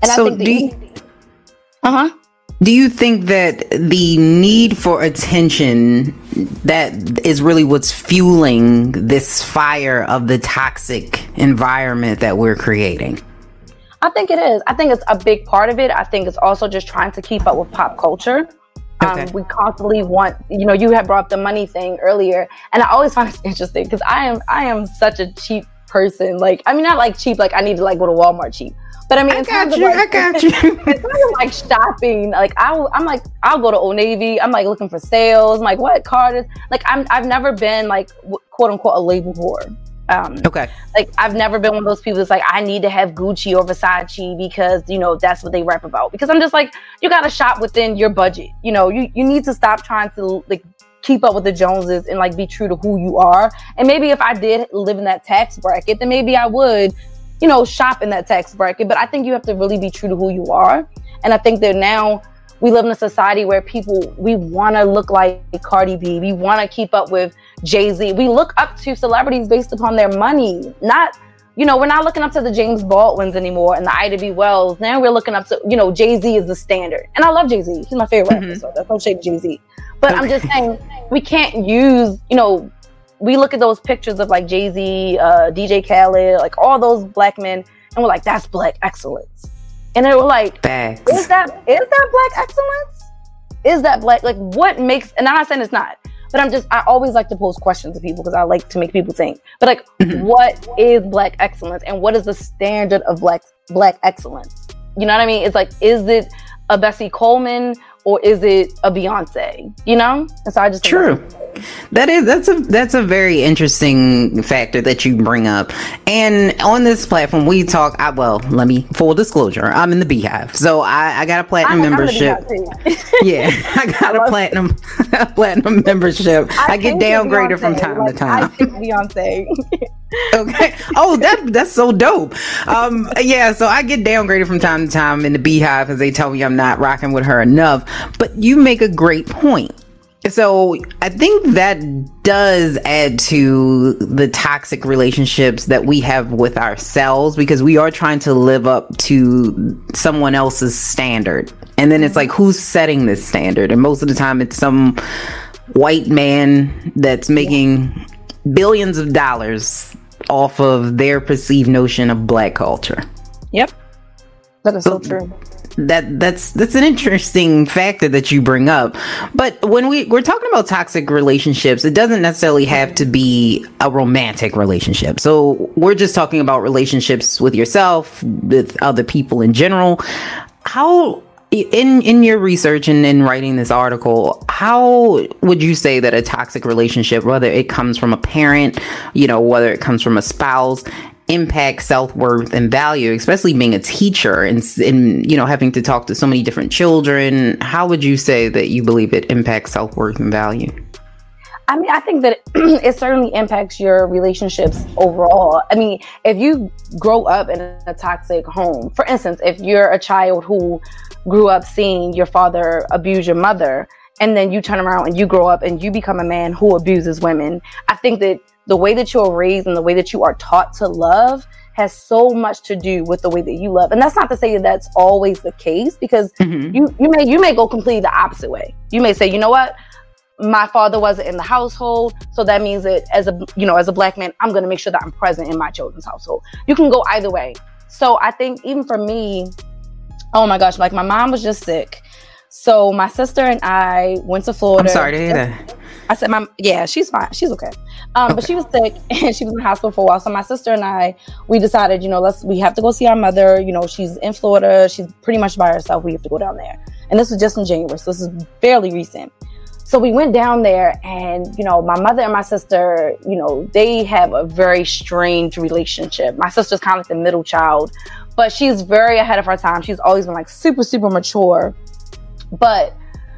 And so I think deep. uh huh. Do you think that the need for attention that is really what's fueling this fire of the toxic environment that we're creating?
I think it is. I think it's a big part of it. I think it's also just trying to keep up with pop culture. Um, okay. Um, we constantly want, you know, you had brought up the money thing earlier, and I always [LAUGHS] find it interesting because I am, I am such a cheap person. Like, I mean, not like cheap, like I need to like go to Walmart cheap. But I mean,
I got you. Like, I got [LAUGHS] you.
it's kind of like shopping. Like I, I'm like, I'll go to Old Navy. I'm like looking for sales. I'm like, what card is? Like I'm, I've never been like quote unquote a label whore.
Um, okay.
Like I've never been one of those people that's like, I need to have Gucci or Versace because you know that's what they rap about. Because I'm just like, you got to shop within your budget. You know, you you need to stop trying to like keep up with the Joneses and like be true to who you are. And maybe if I did live in that tax bracket, then maybe I would you know, shop in that tax bracket. But I think you have to really be true to who you are. And I think that now we live in a society where people we want to look like Cardi B. We want to keep up with Jay Z. We look up to celebrities based upon their money, not. You know, we're not looking up to the James Baldwins anymore and the Ida B. Wells. Now we're looking up to, you know, Jay Z is the standard. And I love Jay Z. He's my favorite mm-hmm. rapper, so that's no shade Jay Z. But okay. I'm just saying, we can't use, you know, we look at those pictures of like Jay Z, uh, DJ Khaled, like all those black men, and we're like, that's black excellence. And they were like,
Facts.
is that is that black excellence? Is that black? Like, what makes? And I'm not saying it's not, but I'm just I always like to pose questions to people because I like to make people think. But like, mm-hmm. what is black excellence, and what is the standard of black black excellence? You know what I mean? It's like, is it a Bessie Coleman or is it a Beyonce? You know? And so I just
True. That is that's a that's a very interesting factor that you bring up. And on this platform, we talk. I, well, let me full disclosure. I'm in the BeyHive, so I, I got a platinum I, membership. [LAUGHS] yeah, I got a platinum [LAUGHS] platinum membership. I, I get downgraded from time like, to time. I
Beyonce. [LAUGHS]
okay. Oh, that that's so dope. Um, yeah. So I get downgraded from time to time in the BeyHive because they tell me I'm not rocking with her enough. But you make a great point. So I think that does add to the toxic relationships that we have with ourselves because we are trying to live up to someone else's standard. And then it's like, who's setting this standard? And most of the time, it's some white man that's making billions of dollars off of their perceived notion of black culture.
Yep. That is so, so true
that that's that's an interesting factor that you bring up. But when we we're talking about toxic relationships, it doesn't necessarily have to be a romantic relationship. So we're just talking about relationships with yourself, with other people in general. How in in your research and in writing this article, how would you say that a toxic relationship, whether it comes from a parent, you know, whether it comes from a spouse, impact self-worth and value especially being a teacher and, and you know having to talk to so many different children? How would you say that you believe it impacts self-worth and value
I mean, I think that [CLEARS THROAT] it certainly impacts your relationships overall. I mean, if you grow up in a toxic home, for instance, if you're a child who grew up seeing your father abuse your mother, and then you turn around and you grow up and you become a man who abuses women, I think that the way that you're raised and the way that you are taught to love has so much to do with the way that you love. And that's not to say that that's always the case because mm-hmm. you you may you may go completely the opposite way. You may say, "You know what? My father wasn't in the household, so that means that as a you know, as a black man, I'm going to make sure that I'm present in my children's household." You can go either way. So I think even for me, oh my gosh, like my mom was just sick. So my sister and I went to Florida.
I'm sorry to hear that.
I said, "My yeah, she's fine. She's okay." Um, okay. But she was sick [LAUGHS] and she was in hospital for a while. So my sister and I, we decided, you know, let's we have to go see our mother. You know, she's in Florida. She's pretty much by herself. We have to go down there. And this was just in January, so this is fairly recent. So we went down there, and you know, my mother and my sister, you know, they have a very strange relationship. My sister's kind of like the middle child, but she's very ahead of her time. She's always been like super, super mature. But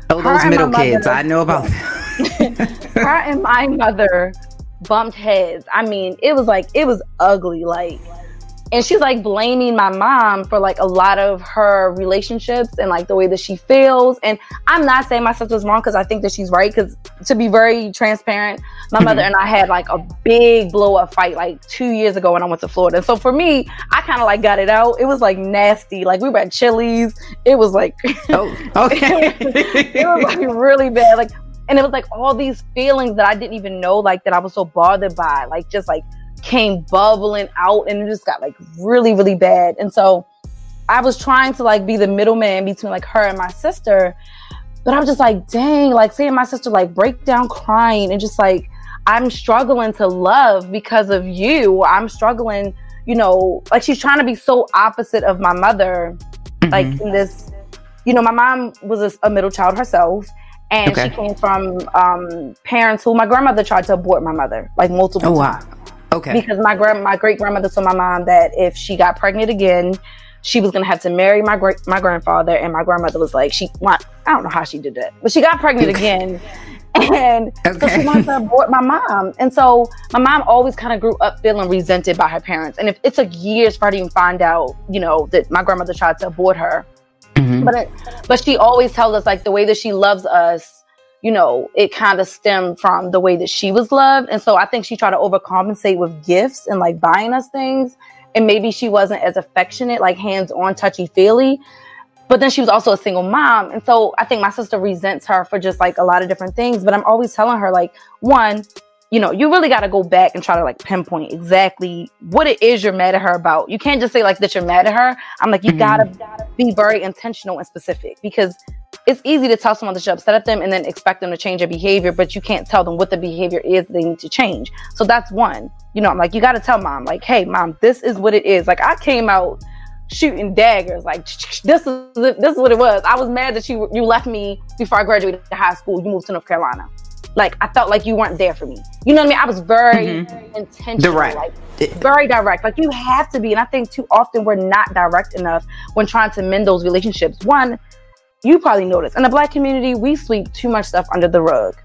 oh, those middle kids, mother, I know about. [LAUGHS] her
and my mother bumped heads. I mean, it was like it was ugly. Like and she's like blaming my mom for like a lot of her relationships and like the way that she feels. And i'm not saying my sister's wrong because i think that she's right because to be very transparent my mother and i had like a big blow up fight like two years ago when i went to florida. So for me i kind of like got it out. It was like nasty. Like we were at chili's. It was like [LAUGHS]
oh okay. [LAUGHS]
it was like really bad. Like and it was like all these feelings that i didn't even know like that i was so bothered by. Like just like came bubbling out and it just got like really, really bad. And so I was trying to like be the middleman between like her and my sister. But I was just like, dang, like seeing my sister like break down crying and just like, I'm struggling to love because of you. I'm struggling, you know, like she's trying to be so opposite of my mother. Mm-hmm. Like in this, you know, my mom was a, a middle child herself and okay. she came from um, parents who my grandmother tried to abort my mother like multiple oh, times.
Okay.
Because my grand my great grandmother told my mom that if she got pregnant again, she was gonna have to marry my great my grandfather, and my grandmother was like, she want I don't know how she did that, but she got pregnant again. And okay. so she wanted to abort my mom. And so my mom always kind of grew up feeling resented by her parents. And if it took years for her to even find out, you know, that my grandmother tried to abort her. Mm-hmm. But it, but she always tells us like the way that she loves us you know, it kind of stemmed from the way that she was loved. And so I think she tried to overcompensate with gifts and like buying us things. And maybe she wasn't as affectionate, like hands on, touchy feely. But then she was also a single mom. And so I think my sister resents her for just like a lot of different things. But I'm always telling her, like, one, you know, you really got to go back and try to like pinpoint exactly what it is you're mad at her about. You can't just say like that you're mad at her. I'm like, you mm-hmm. gotta be very intentional and specific because it's easy to tell someone that you're upset at them and then expect them to change their behavior, but you can't tell them what the behavior is they need to change. So that's one. You know, I'm like, you got to tell mom, like, hey, mom, this is what it is. Like, I came out shooting daggers, like, this is this is what it was. I was mad that you you left me before I graduated high school. You moved to North Carolina. Like, I felt like you weren't there for me. You know what I mean? I was very mm-hmm. intentional, direct. like very direct. Like, you have to be. And I think too often we're not direct enough when trying to mend those relationships. One you probably noticed in the black community, we sweep too much stuff under the rug.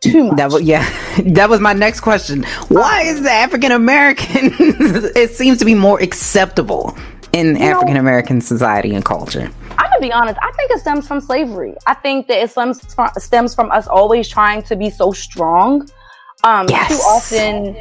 Too much.
That was, yeah, [LAUGHS] that was my next question. Why is the African American? [LAUGHS] it seems to be more acceptable in African American society and culture.
I'm gonna be honest. I think it stems from slavery. I think that it stems from, stems from us always trying to be so strong. Um, yes. Too often,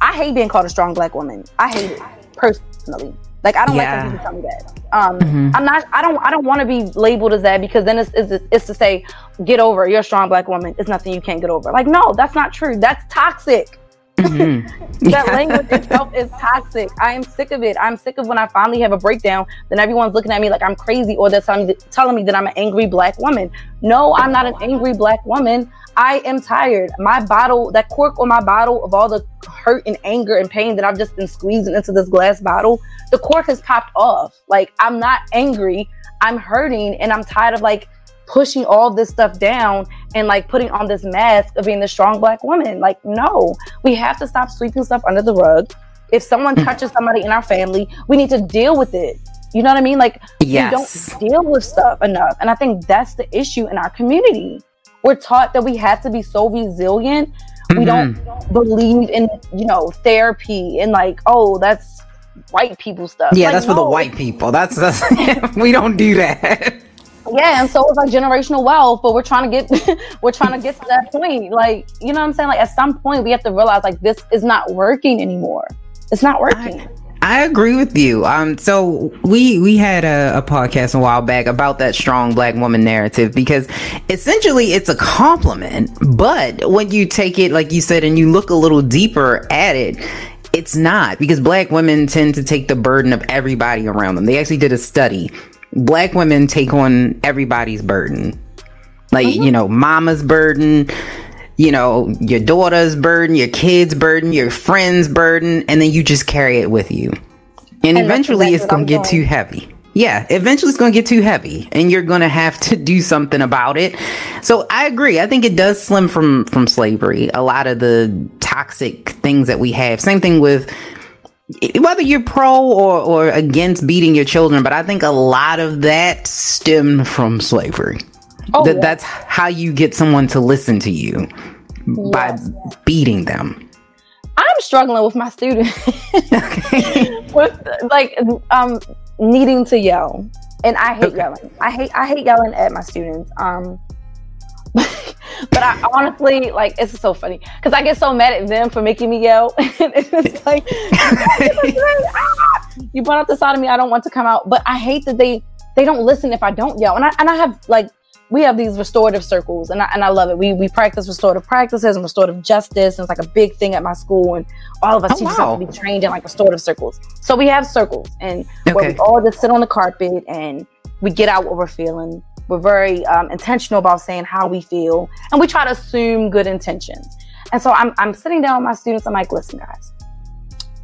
I hate being called a strong black woman. I hate it personally. Like I don't yeah. like when people tell me that. Um, mm-hmm. I'm not. I don't. I don't want to be labeled as that because then it's, it's it's to say, get over. You're a strong black woman. It's nothing you can't get over. Like no, that's not true. That's toxic. Mm-hmm. [LAUGHS] that language itself is toxic. I am sick of it. I'm sick of when I finally have a breakdown, then everyone's looking at me like I'm crazy or they're telling me, telling me that I'm an angry black woman. No, I'm not an angry black woman. I am tired. My bottle, that cork on my bottle of all the hurt and anger and pain that I've just been squeezing into this glass bottle, the cork has popped off. Like, I'm not angry. I'm hurting and I'm tired of like pushing all this stuff down and like putting on this mask of being the strong black woman. Like, no, we have to stop sweeping stuff under the rug. If someone hmm. touches somebody in our family, we need to deal with it. You know what I mean? Like, yes. we don't deal with stuff enough. And I think that's the issue in our community. We're taught that we have to be so resilient. Mm-hmm. We don't, don't believe in, you know, therapy and like, oh, that's white people stuff.
Yeah,
like,
that's no. for the white people. That's, that's [LAUGHS] we don't do that.
Yeah, and so it's like generational wealth, but we're trying to get [LAUGHS] we're trying to get to that point. Like, you know what I'm saying? Like at some point we have to realize like this is not working anymore. It's not working.
I- I agree with you. Um, so we we had a, a, podcast a while back about that strong black woman narrative because essentially it's a compliment, but when you take it like you said and you look a little deeper at it, it's not because black women tend to take the burden of everybody around them. They actually did a study. Black women take on everybody's burden, like mm-hmm. you know, mama's burden you know, your daughter's burden, your kid's burden, your friend's burden, and then you just carry it with you. And, and eventually it's going to get too heavy. Yeah, eventually it's going to get too heavy and you're going to have to do something about it. So I agree. I think it does slim from from slavery. A lot of the toxic things that we have. Same thing with whether you're pro or, or against beating your children, but I think a lot of that stemmed from slavery. Oh, that, that's how you get someone to listen to you by beating them.
I'm struggling with my students [LAUGHS] with like um needing to yell. And I hate okay. yelling. I hate I hate yelling at my students. Um [LAUGHS] but I honestly like it's so funny because I get so mad at them for making me yell. [LAUGHS] and it's like you brought up the side of me I don't want to come out. But I hate that they they don't listen if I don't yell. And I and I have like we have these restorative circles and I, and I love it. We, we practice restorative practices and restorative justice. And it's like a big thing at my school. And all of us oh, teachers wow. have to be trained in like restorative circles. So we have circles and okay. where we all just sit on the carpet and we get out what we're feeling. We're very um, intentional about saying how we feel and we try to assume good intentions. And so I'm, I'm sitting down with my students. I'm like, listen, guys,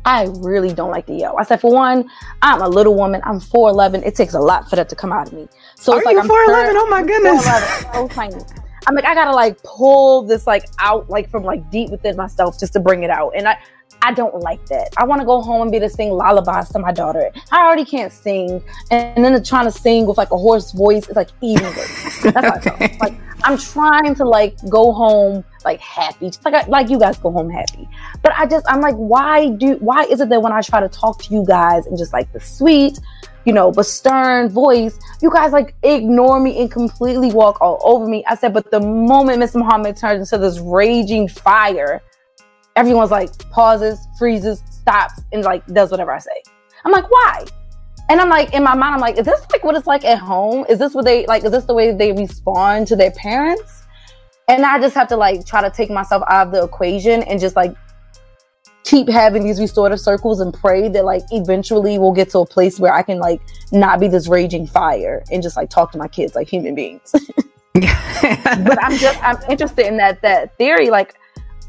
I really don't like to yell. I said, for one, I'm a little woman. I'm 4'11. It takes a lot for that to come out of me.
So Are it's like you I'm 4'11? Oh my goodness. [LAUGHS]
so tiny. I'm like, I gotta like pull this like out like from like deep within myself just to bring it out. And I I don't like that. I want to go home and be to sing lullabies to my daughter. I already can't sing, and then trying to sing with like a hoarse voice is like even worse. That's okay. [LAUGHS] Like I'm trying to like go home like happy, like I, like you guys go home happy. But I just I'm like, why do why is it that when I try to talk to you guys and just like the sweet, you know, but stern voice, you guys like ignore me and completely walk all over me. I said, but the moment Miss Muhammad turns into this raging fire, everyone's like pauses, freezes, stops, and like does whatever I say. I'm like, why? And I'm like, in my mind, I'm like, is this like what it's like at home? Is this what they like? Is this the way they respond to their parents? And I just have to like try to take myself out of the equation and just like keep having these restorative circles and pray that like eventually we'll get to a place where I can like not be this raging fire and just like talk to my kids like human beings. [LAUGHS] but I'm just I'm interested in that that theory. Like,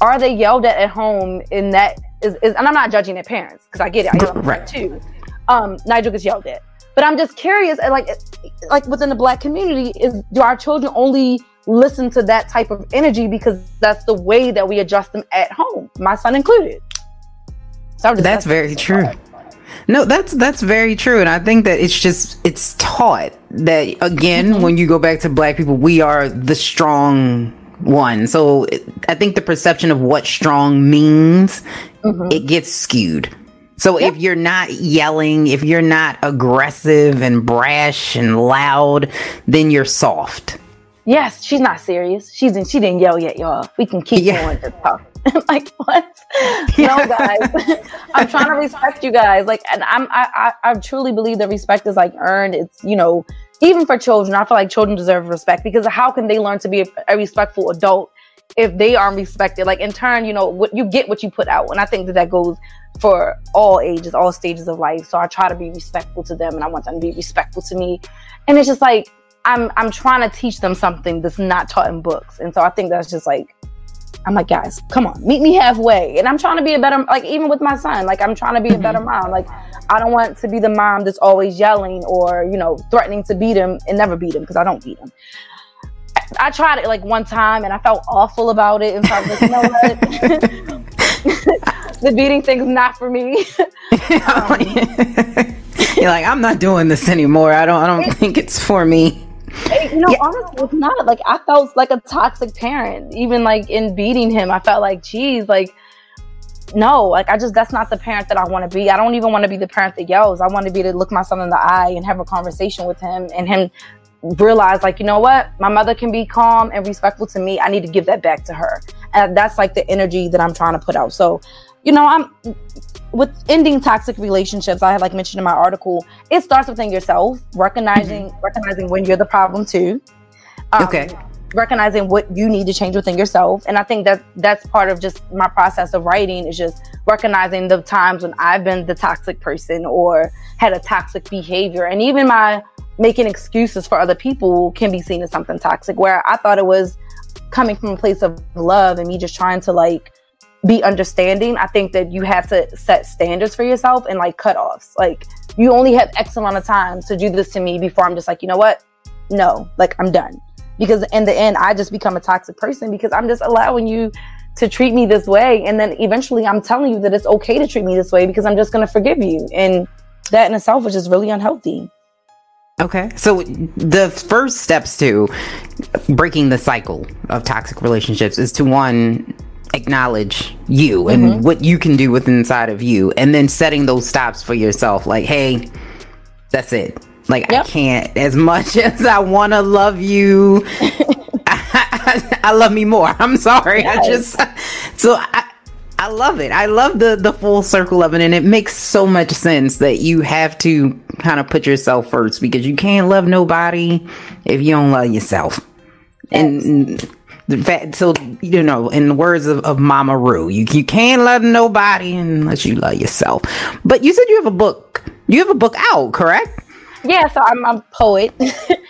are they yelled at at home? In that is, is and I'm not judging their parents because I get it. I yell right. too. Um, Nigel gets yelled at, but I'm just curious. Like, like within the black community, is do our children only listen to that type of energy because that's the way that we adjust them at home, my son included?
So that's very true. No, that's that's very true, and I think that it's just it's taught that again mm-hmm. when you go back to black people, we are the strong one. So I think the perception of what strong means mm-hmm. it gets skewed. So yep. if you're not yelling, if you're not aggressive and brash and loud, then you're soft.
Yes, she's not serious. She's in, she didn't yell yet, y'all. We can keep yeah. going to talk. [LAUGHS] like what? no, guys. [LAUGHS] I'm trying to respect you guys. Like, and I'm I, I I truly believe that respect is like earned. It's you know even for children. I feel like children deserve respect because how can they learn to be a, a respectful adult if they aren't respected like in turn you know what you get what you put out and i think that that goes for all ages all stages of life so i try to be respectful to them and i want them to be respectful to me and it's just like i'm i'm trying to teach them something that's not taught in books and so i think that's just like I'm like, guys, come on, meet me halfway. And I'm trying to be a better, like, even with my son, like, I'm trying to be a better mm-hmm. mom. Like, I don't want to be the mom that's always yelling or, you know, threatening to beat him and never beat him because I don't beat him. I, I, tried it like one time and I felt awful about it. And so I was like, you know what? [LAUGHS] [LAUGHS] the beating thing's not for me. [LAUGHS]
um, You're like, I'm not doing this anymore. I don't, I don't think it's for me
you know, yeah. honestly, it's not like I felt like a toxic parent. Even like in beating him, I felt like, geez, like no, like I just that's not the parent that I want to be. I don't even want to be the parent that yells. I want to be to look my son in the eye and have a conversation with him and him realize like, you know what? My mother can be calm and respectful to me. I need to give that back to her. And that's like the energy that I'm trying to put out. So, you know, I'm with ending toxic relationships, I had like mentioned in my article, it starts within yourself, recognizing mm-hmm. recognizing when you're the problem too.
Um, okay.
Recognizing what you need to change within yourself, and I think that that's part of just my process of writing is just recognizing the times when I've been the toxic person or had a toxic behavior, and even my making excuses for other people can be seen as something toxic. Where I thought it was coming from a place of love and me just trying to like be understanding, I think that you have to set standards for yourself and like cutoffs. Like you only have X amount of time to do this to me before I'm just like, you know what? No, like I'm done. Because in the end, I just become a toxic person because I'm just allowing you to treat me this way. And then eventually I'm telling you that it's okay to treat me this way because I'm just going to forgive you. And that in itself is just really unhealthy.
Okay. So the first steps to breaking the cycle of toxic relationships is to one acknowledge you and mm-hmm. what you can do with inside of you and then setting those stops for yourself like hey that's it like yep. i can't as much [LAUGHS] as i want to love you I, [LAUGHS] [LAUGHS] I, love me more i'm sorry yes. i just so i I love it. I love the the full circle of it, and it makes so much sense that you have to kind of put yourself first because you can't love nobody if you don't love yourself. Yes. And so you know, in the words of, of Mama Ru, you you can't love nobody unless you love yourself. But you said you have a book. You have a book out, correct?
Yeah, so I'm, I'm a poet.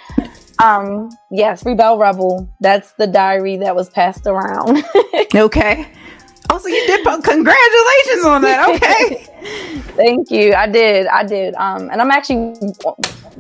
[LAUGHS] um, yes, Rebel Rebel. That's the diary that was passed around. [LAUGHS]
okay. Oh, so you did. Congratulations on that. Okay. [LAUGHS]
Thank you. I did. I did. Um, and I'm actually,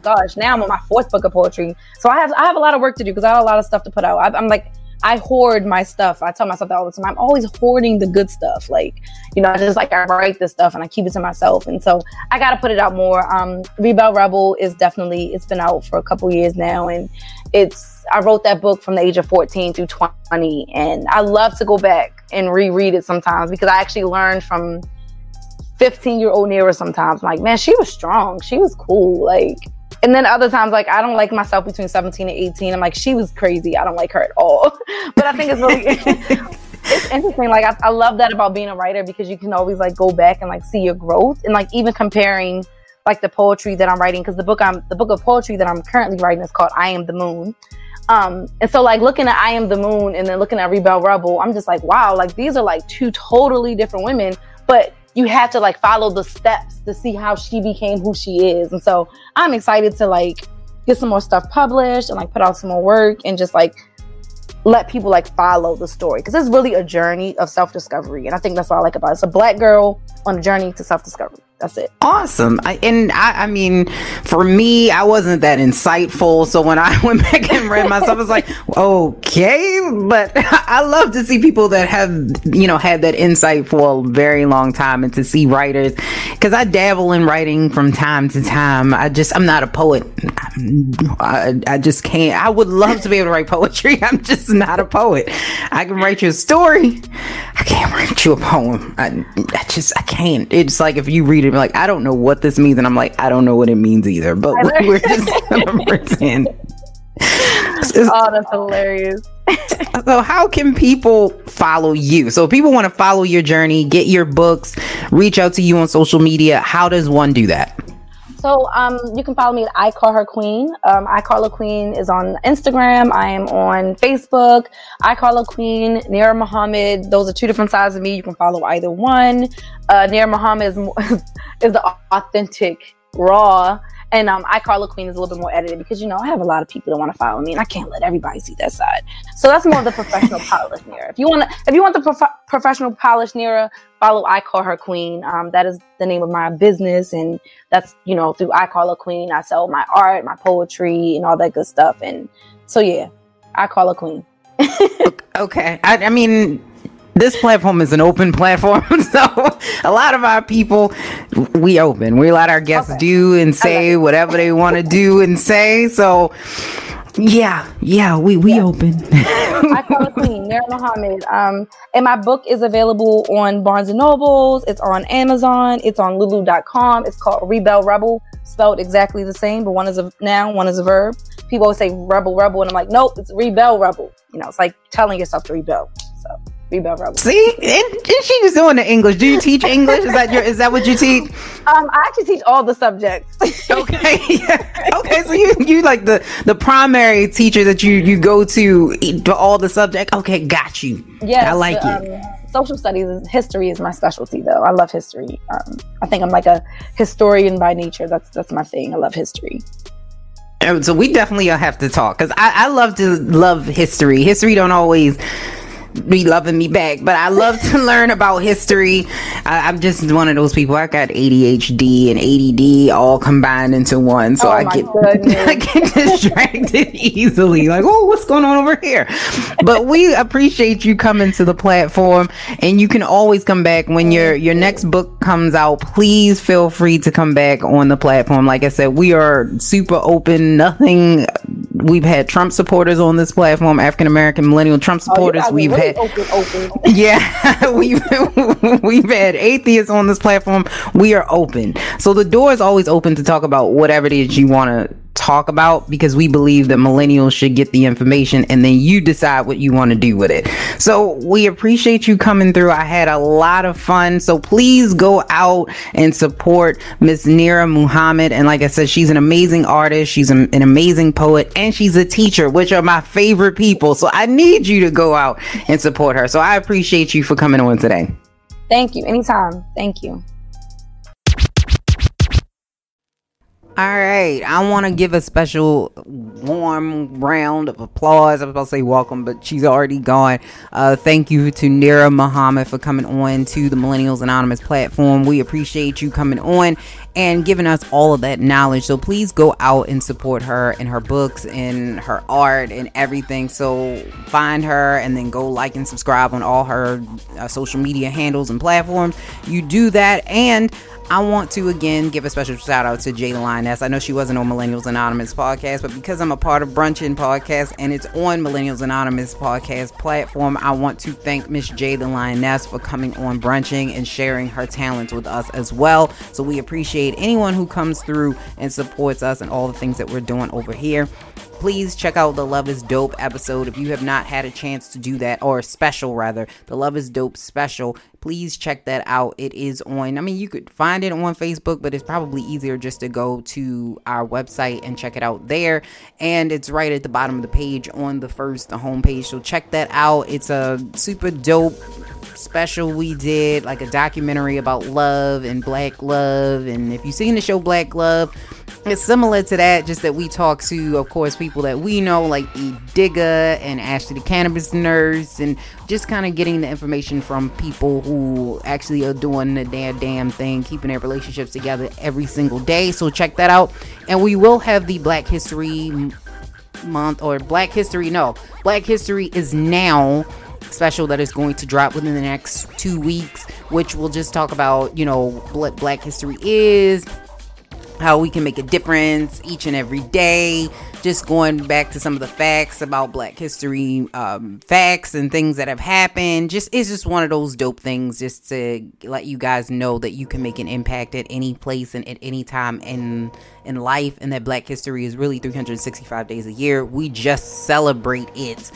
gosh, now I'm on my fourth book of poetry. So I have I have a lot of work to do because I have a lot of stuff to put out. I, I'm like I hoard my stuff. I tell myself that all the time. I'm always hoarding the good stuff. Like, you know, just like I write this stuff and I keep it to myself. And so I got to put it out more. Um, Rebel Rebel is definitely, it's been out for a couple years now. And it's, I wrote that book from the age of 14 through 20. And I love to go back and reread it sometimes because I actually learned from 15 year old Nerra sometimes. like, man, she was strong. She was cool. Like, and then other times, like I don't like myself between 17 and 18. I'm like, she was crazy. I don't like her at all. [LAUGHS] but I think it's really [LAUGHS] it's interesting. Like I, I love that about being a writer because you can always like go back and like see your growth and like even comparing like the poetry that I'm writing because the book I'm the book of poetry that I'm currently writing is called I Am the Moon. Um, and so like looking at I Am the Moon and then looking at Rebel Rebel, I'm just like, wow, like these are like two totally different women, but you have to like follow the steps to see how she became who she is. And so I'm excited to like get some more stuff published and like put out some more work and just like let people like follow the story. Because it's really a journey of self-discovery. And i think that's what i like about it. It's a black girl on a journey to self-discovery that's it.
Awesome. I, and I, I mean, for me, I wasn't that insightful. So when I [LAUGHS] went back and read myself, I was like, okay. But [LAUGHS] I love to see people that have, you know, had that insight for a very long time and to see writers because I dabble in writing from time to time. I just, I'm not a poet. I, I just can't. I would love to be able to write poetry. [LAUGHS] I'm just not a poet. I can write you a story. I can't write you a poem. I, I just, I can't. It's like if you read it like, I don't know what this means. And I'm like, I don't know what it means either, but we're just [LAUGHS] gonna pretend.
oh, that's hilarious. [LAUGHS]
so how can people follow you? So if people want to follow your journey, get your books, reach out to you on social media, how does one do that?
So um, you can follow me at I Call Her Queen. Um, I Call Her Queen is on Instagram. I am on Facebook. I Call Her Queen, Nerra Muhammad. Those are two different sides of me. You can follow either one. Uh, Nerra Muhammad is, [LAUGHS] is the authentic, raw and um, I Call Her Queen is a little bit more edited because you know I have a lot of people that want to follow me, and I can't let everybody see that side. So that's more of the professional [LAUGHS] polished Nerra. If you want, if you want the prof- professional polished Nerra, follow I Call Her Queen. Um, that is the name of my business, and that's you know through I Call Her Queen, I sell my art, my poetry, and all that good stuff. And so yeah, I Call Her Queen. [LAUGHS]
okay, I, I mean this platform is an open platform, [LAUGHS] so a lot of our people we open. We let our guests okay. do and say whatever they want to do and say. So yeah, yeah, we we yeah. open. [LAUGHS] [LAUGHS]
I Call Her Queen, Nerra Muhammad. Um, and my book is available on Barnes and Nobles. It's on Amazon. It's on Lulu.com. It's called Rebel Rebel, spelled exactly the same, but one is a noun, one is a verb. People always say rebel rebel, and I'm like, nope, it's rebel rebel. You know, it's like telling yourself to rebel. So
See, and, and she doing the English. Do you teach English? Is that your? Is that what you teach?
Um, I actually teach all the subjects. [LAUGHS]
okay, [LAUGHS] okay. So you you like the the primary teacher that you you go to for all the subject. Okay, got you. Yeah, I like the, it. Um,
social studies is history is my specialty though. I love history. Um, I think I'm like a historian by nature. That's that's my thing. I love history.
So we definitely have to talk because I, I love to love history. History don't always be loving me back. But I love to [LAUGHS] learn about history. I, am just one of those people. I got ADHD and ADD all combined into one, so oh I get [LAUGHS] I get distracted [LAUGHS] easily. Like, oh, what's going on over here? But we appreciate you coming to the platform, and you can always come back when your your next book comes out. Please feel free to come back on the platform. Like I said, we are super open. Nothing. We've had Trump supporters on this platform, African American millennial Trump oh, supporters. Oh, We've had open, open. [LAUGHS] Yeah, [LAUGHS] we've [LAUGHS] we've had atheists on this platform. We are open, so the door is always open to talk about whatever it is you want to talk about because we believe that millennials should get the information and then you decide what you want to do with it. So we appreciate you coming through. I had a lot of fun. So please go out and support Miss Nerra Muhammad. And like I said, she's an amazing artist. She's an, an amazing poet and she's a teacher, which are my favorite people. So I need you to go out and support her. So I appreciate you for coming on today.
Thank you. Anytime. Thank you.
All right, I want to give a special warm round of applause. I was about to say welcome, but she's already gone. Uh, thank you to Nerra Muhammad for coming on to the Millennials Anonymous platform. We appreciate you coming on and giving us all of that knowledge. So please go out and support her and her books and her art and everything. So find her and then go like and subscribe on all her uh, social media handles and platforms. You do that and I want to again give a special shout out to Jada Lioness. I know she wasn't on Millennials Anonymous podcast, but because I'm a part of Brunching podcast and it's on Millennials Anonymous podcast platform, I want to thank Miss Jada Lioness for coming on Brunching and sharing her talents with us as well. So we appreciate anyone who comes through and supports us and all the things that we're doing over here please check out the Love is Dope episode if you have not had a chance to do that, or special rather, the Love is Dope special. Please check that out. It is on, I mean, you could find it on Facebook, but it's probably easier just to go to our website and check it out there. And it's right at the bottom of the page on the first the homepage. So check that out. It's a super dope special we did, like a documentary about love and black love. And if you've seen the show Black Love, it's similar to that, just that we talk to, of course, people that we know, like E. Digger and Ashley the Cannabis Nurse, and just kind of getting the information from people who actually are doing the damn damn thing, keeping their relationships together every single day. So check that out. And we will have the Black History Month or Black History, no, Black History is now special that is going to drop within the next two weeks, which will just talk about, you know, what Black History is, how we can make a difference each and every day. Just going back to some of the facts about Black History, um, facts and things that have happened. Just it's just one of those dope things, just to let you guys know that you can make an impact at any place and at any time in in life, and that Black History is really 365 days a year. We just celebrate it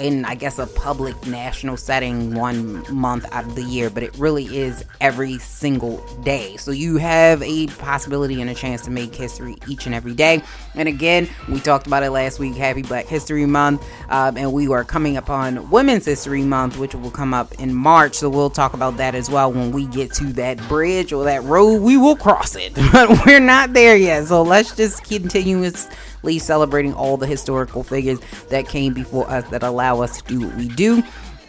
in, I guess, a public national setting one month out of the year, but it really is every single day. So you have a possibility and a chance to make history each and every day. And again, we talked about it last week. Happy Black History Month, um, and we are coming upon Women's History Month, which will come up in March. So we'll talk about that as well when we get to that bridge or that road. We will cross it, [LAUGHS] but we're not there yet. So let's just continuously celebrating all the historical figures that came before us that allow us to do what we do.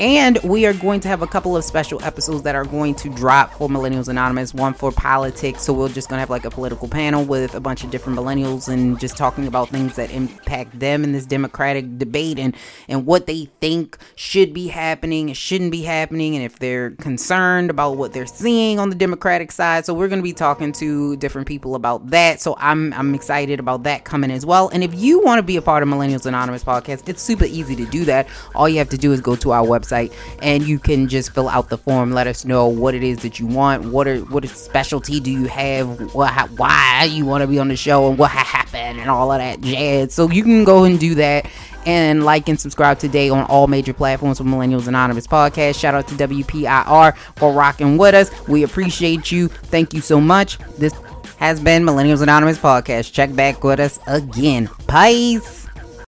And we are going to have a couple of special episodes that are going to drop for Millennials Anonymous. One for politics. So we're just going to have like a political panel with a bunch of different millennials and just talking about things that impact them in this democratic debate and, and what they think should be happening and shouldn't be happening. And if they're concerned about what they're seeing on the Democratic side. So we're going to be talking to different people about that. So I'm, I'm excited about that coming as well. And if you want to be a part of Millennials Anonymous podcast, it's super easy to do that. All you have to do is go to our website website and you can just fill out the form let us know what it is that you want what are what specialty do you have what, why you want to be on the show and what happened and all of that jazz so you can go and do that and like and subscribe today on all major platforms for Millennials Anonymous podcast. Shout out to WPIR for rocking with us. We appreciate you. Thank you so much. This has been Millennials Anonymous podcast. Check back with us again. Peace.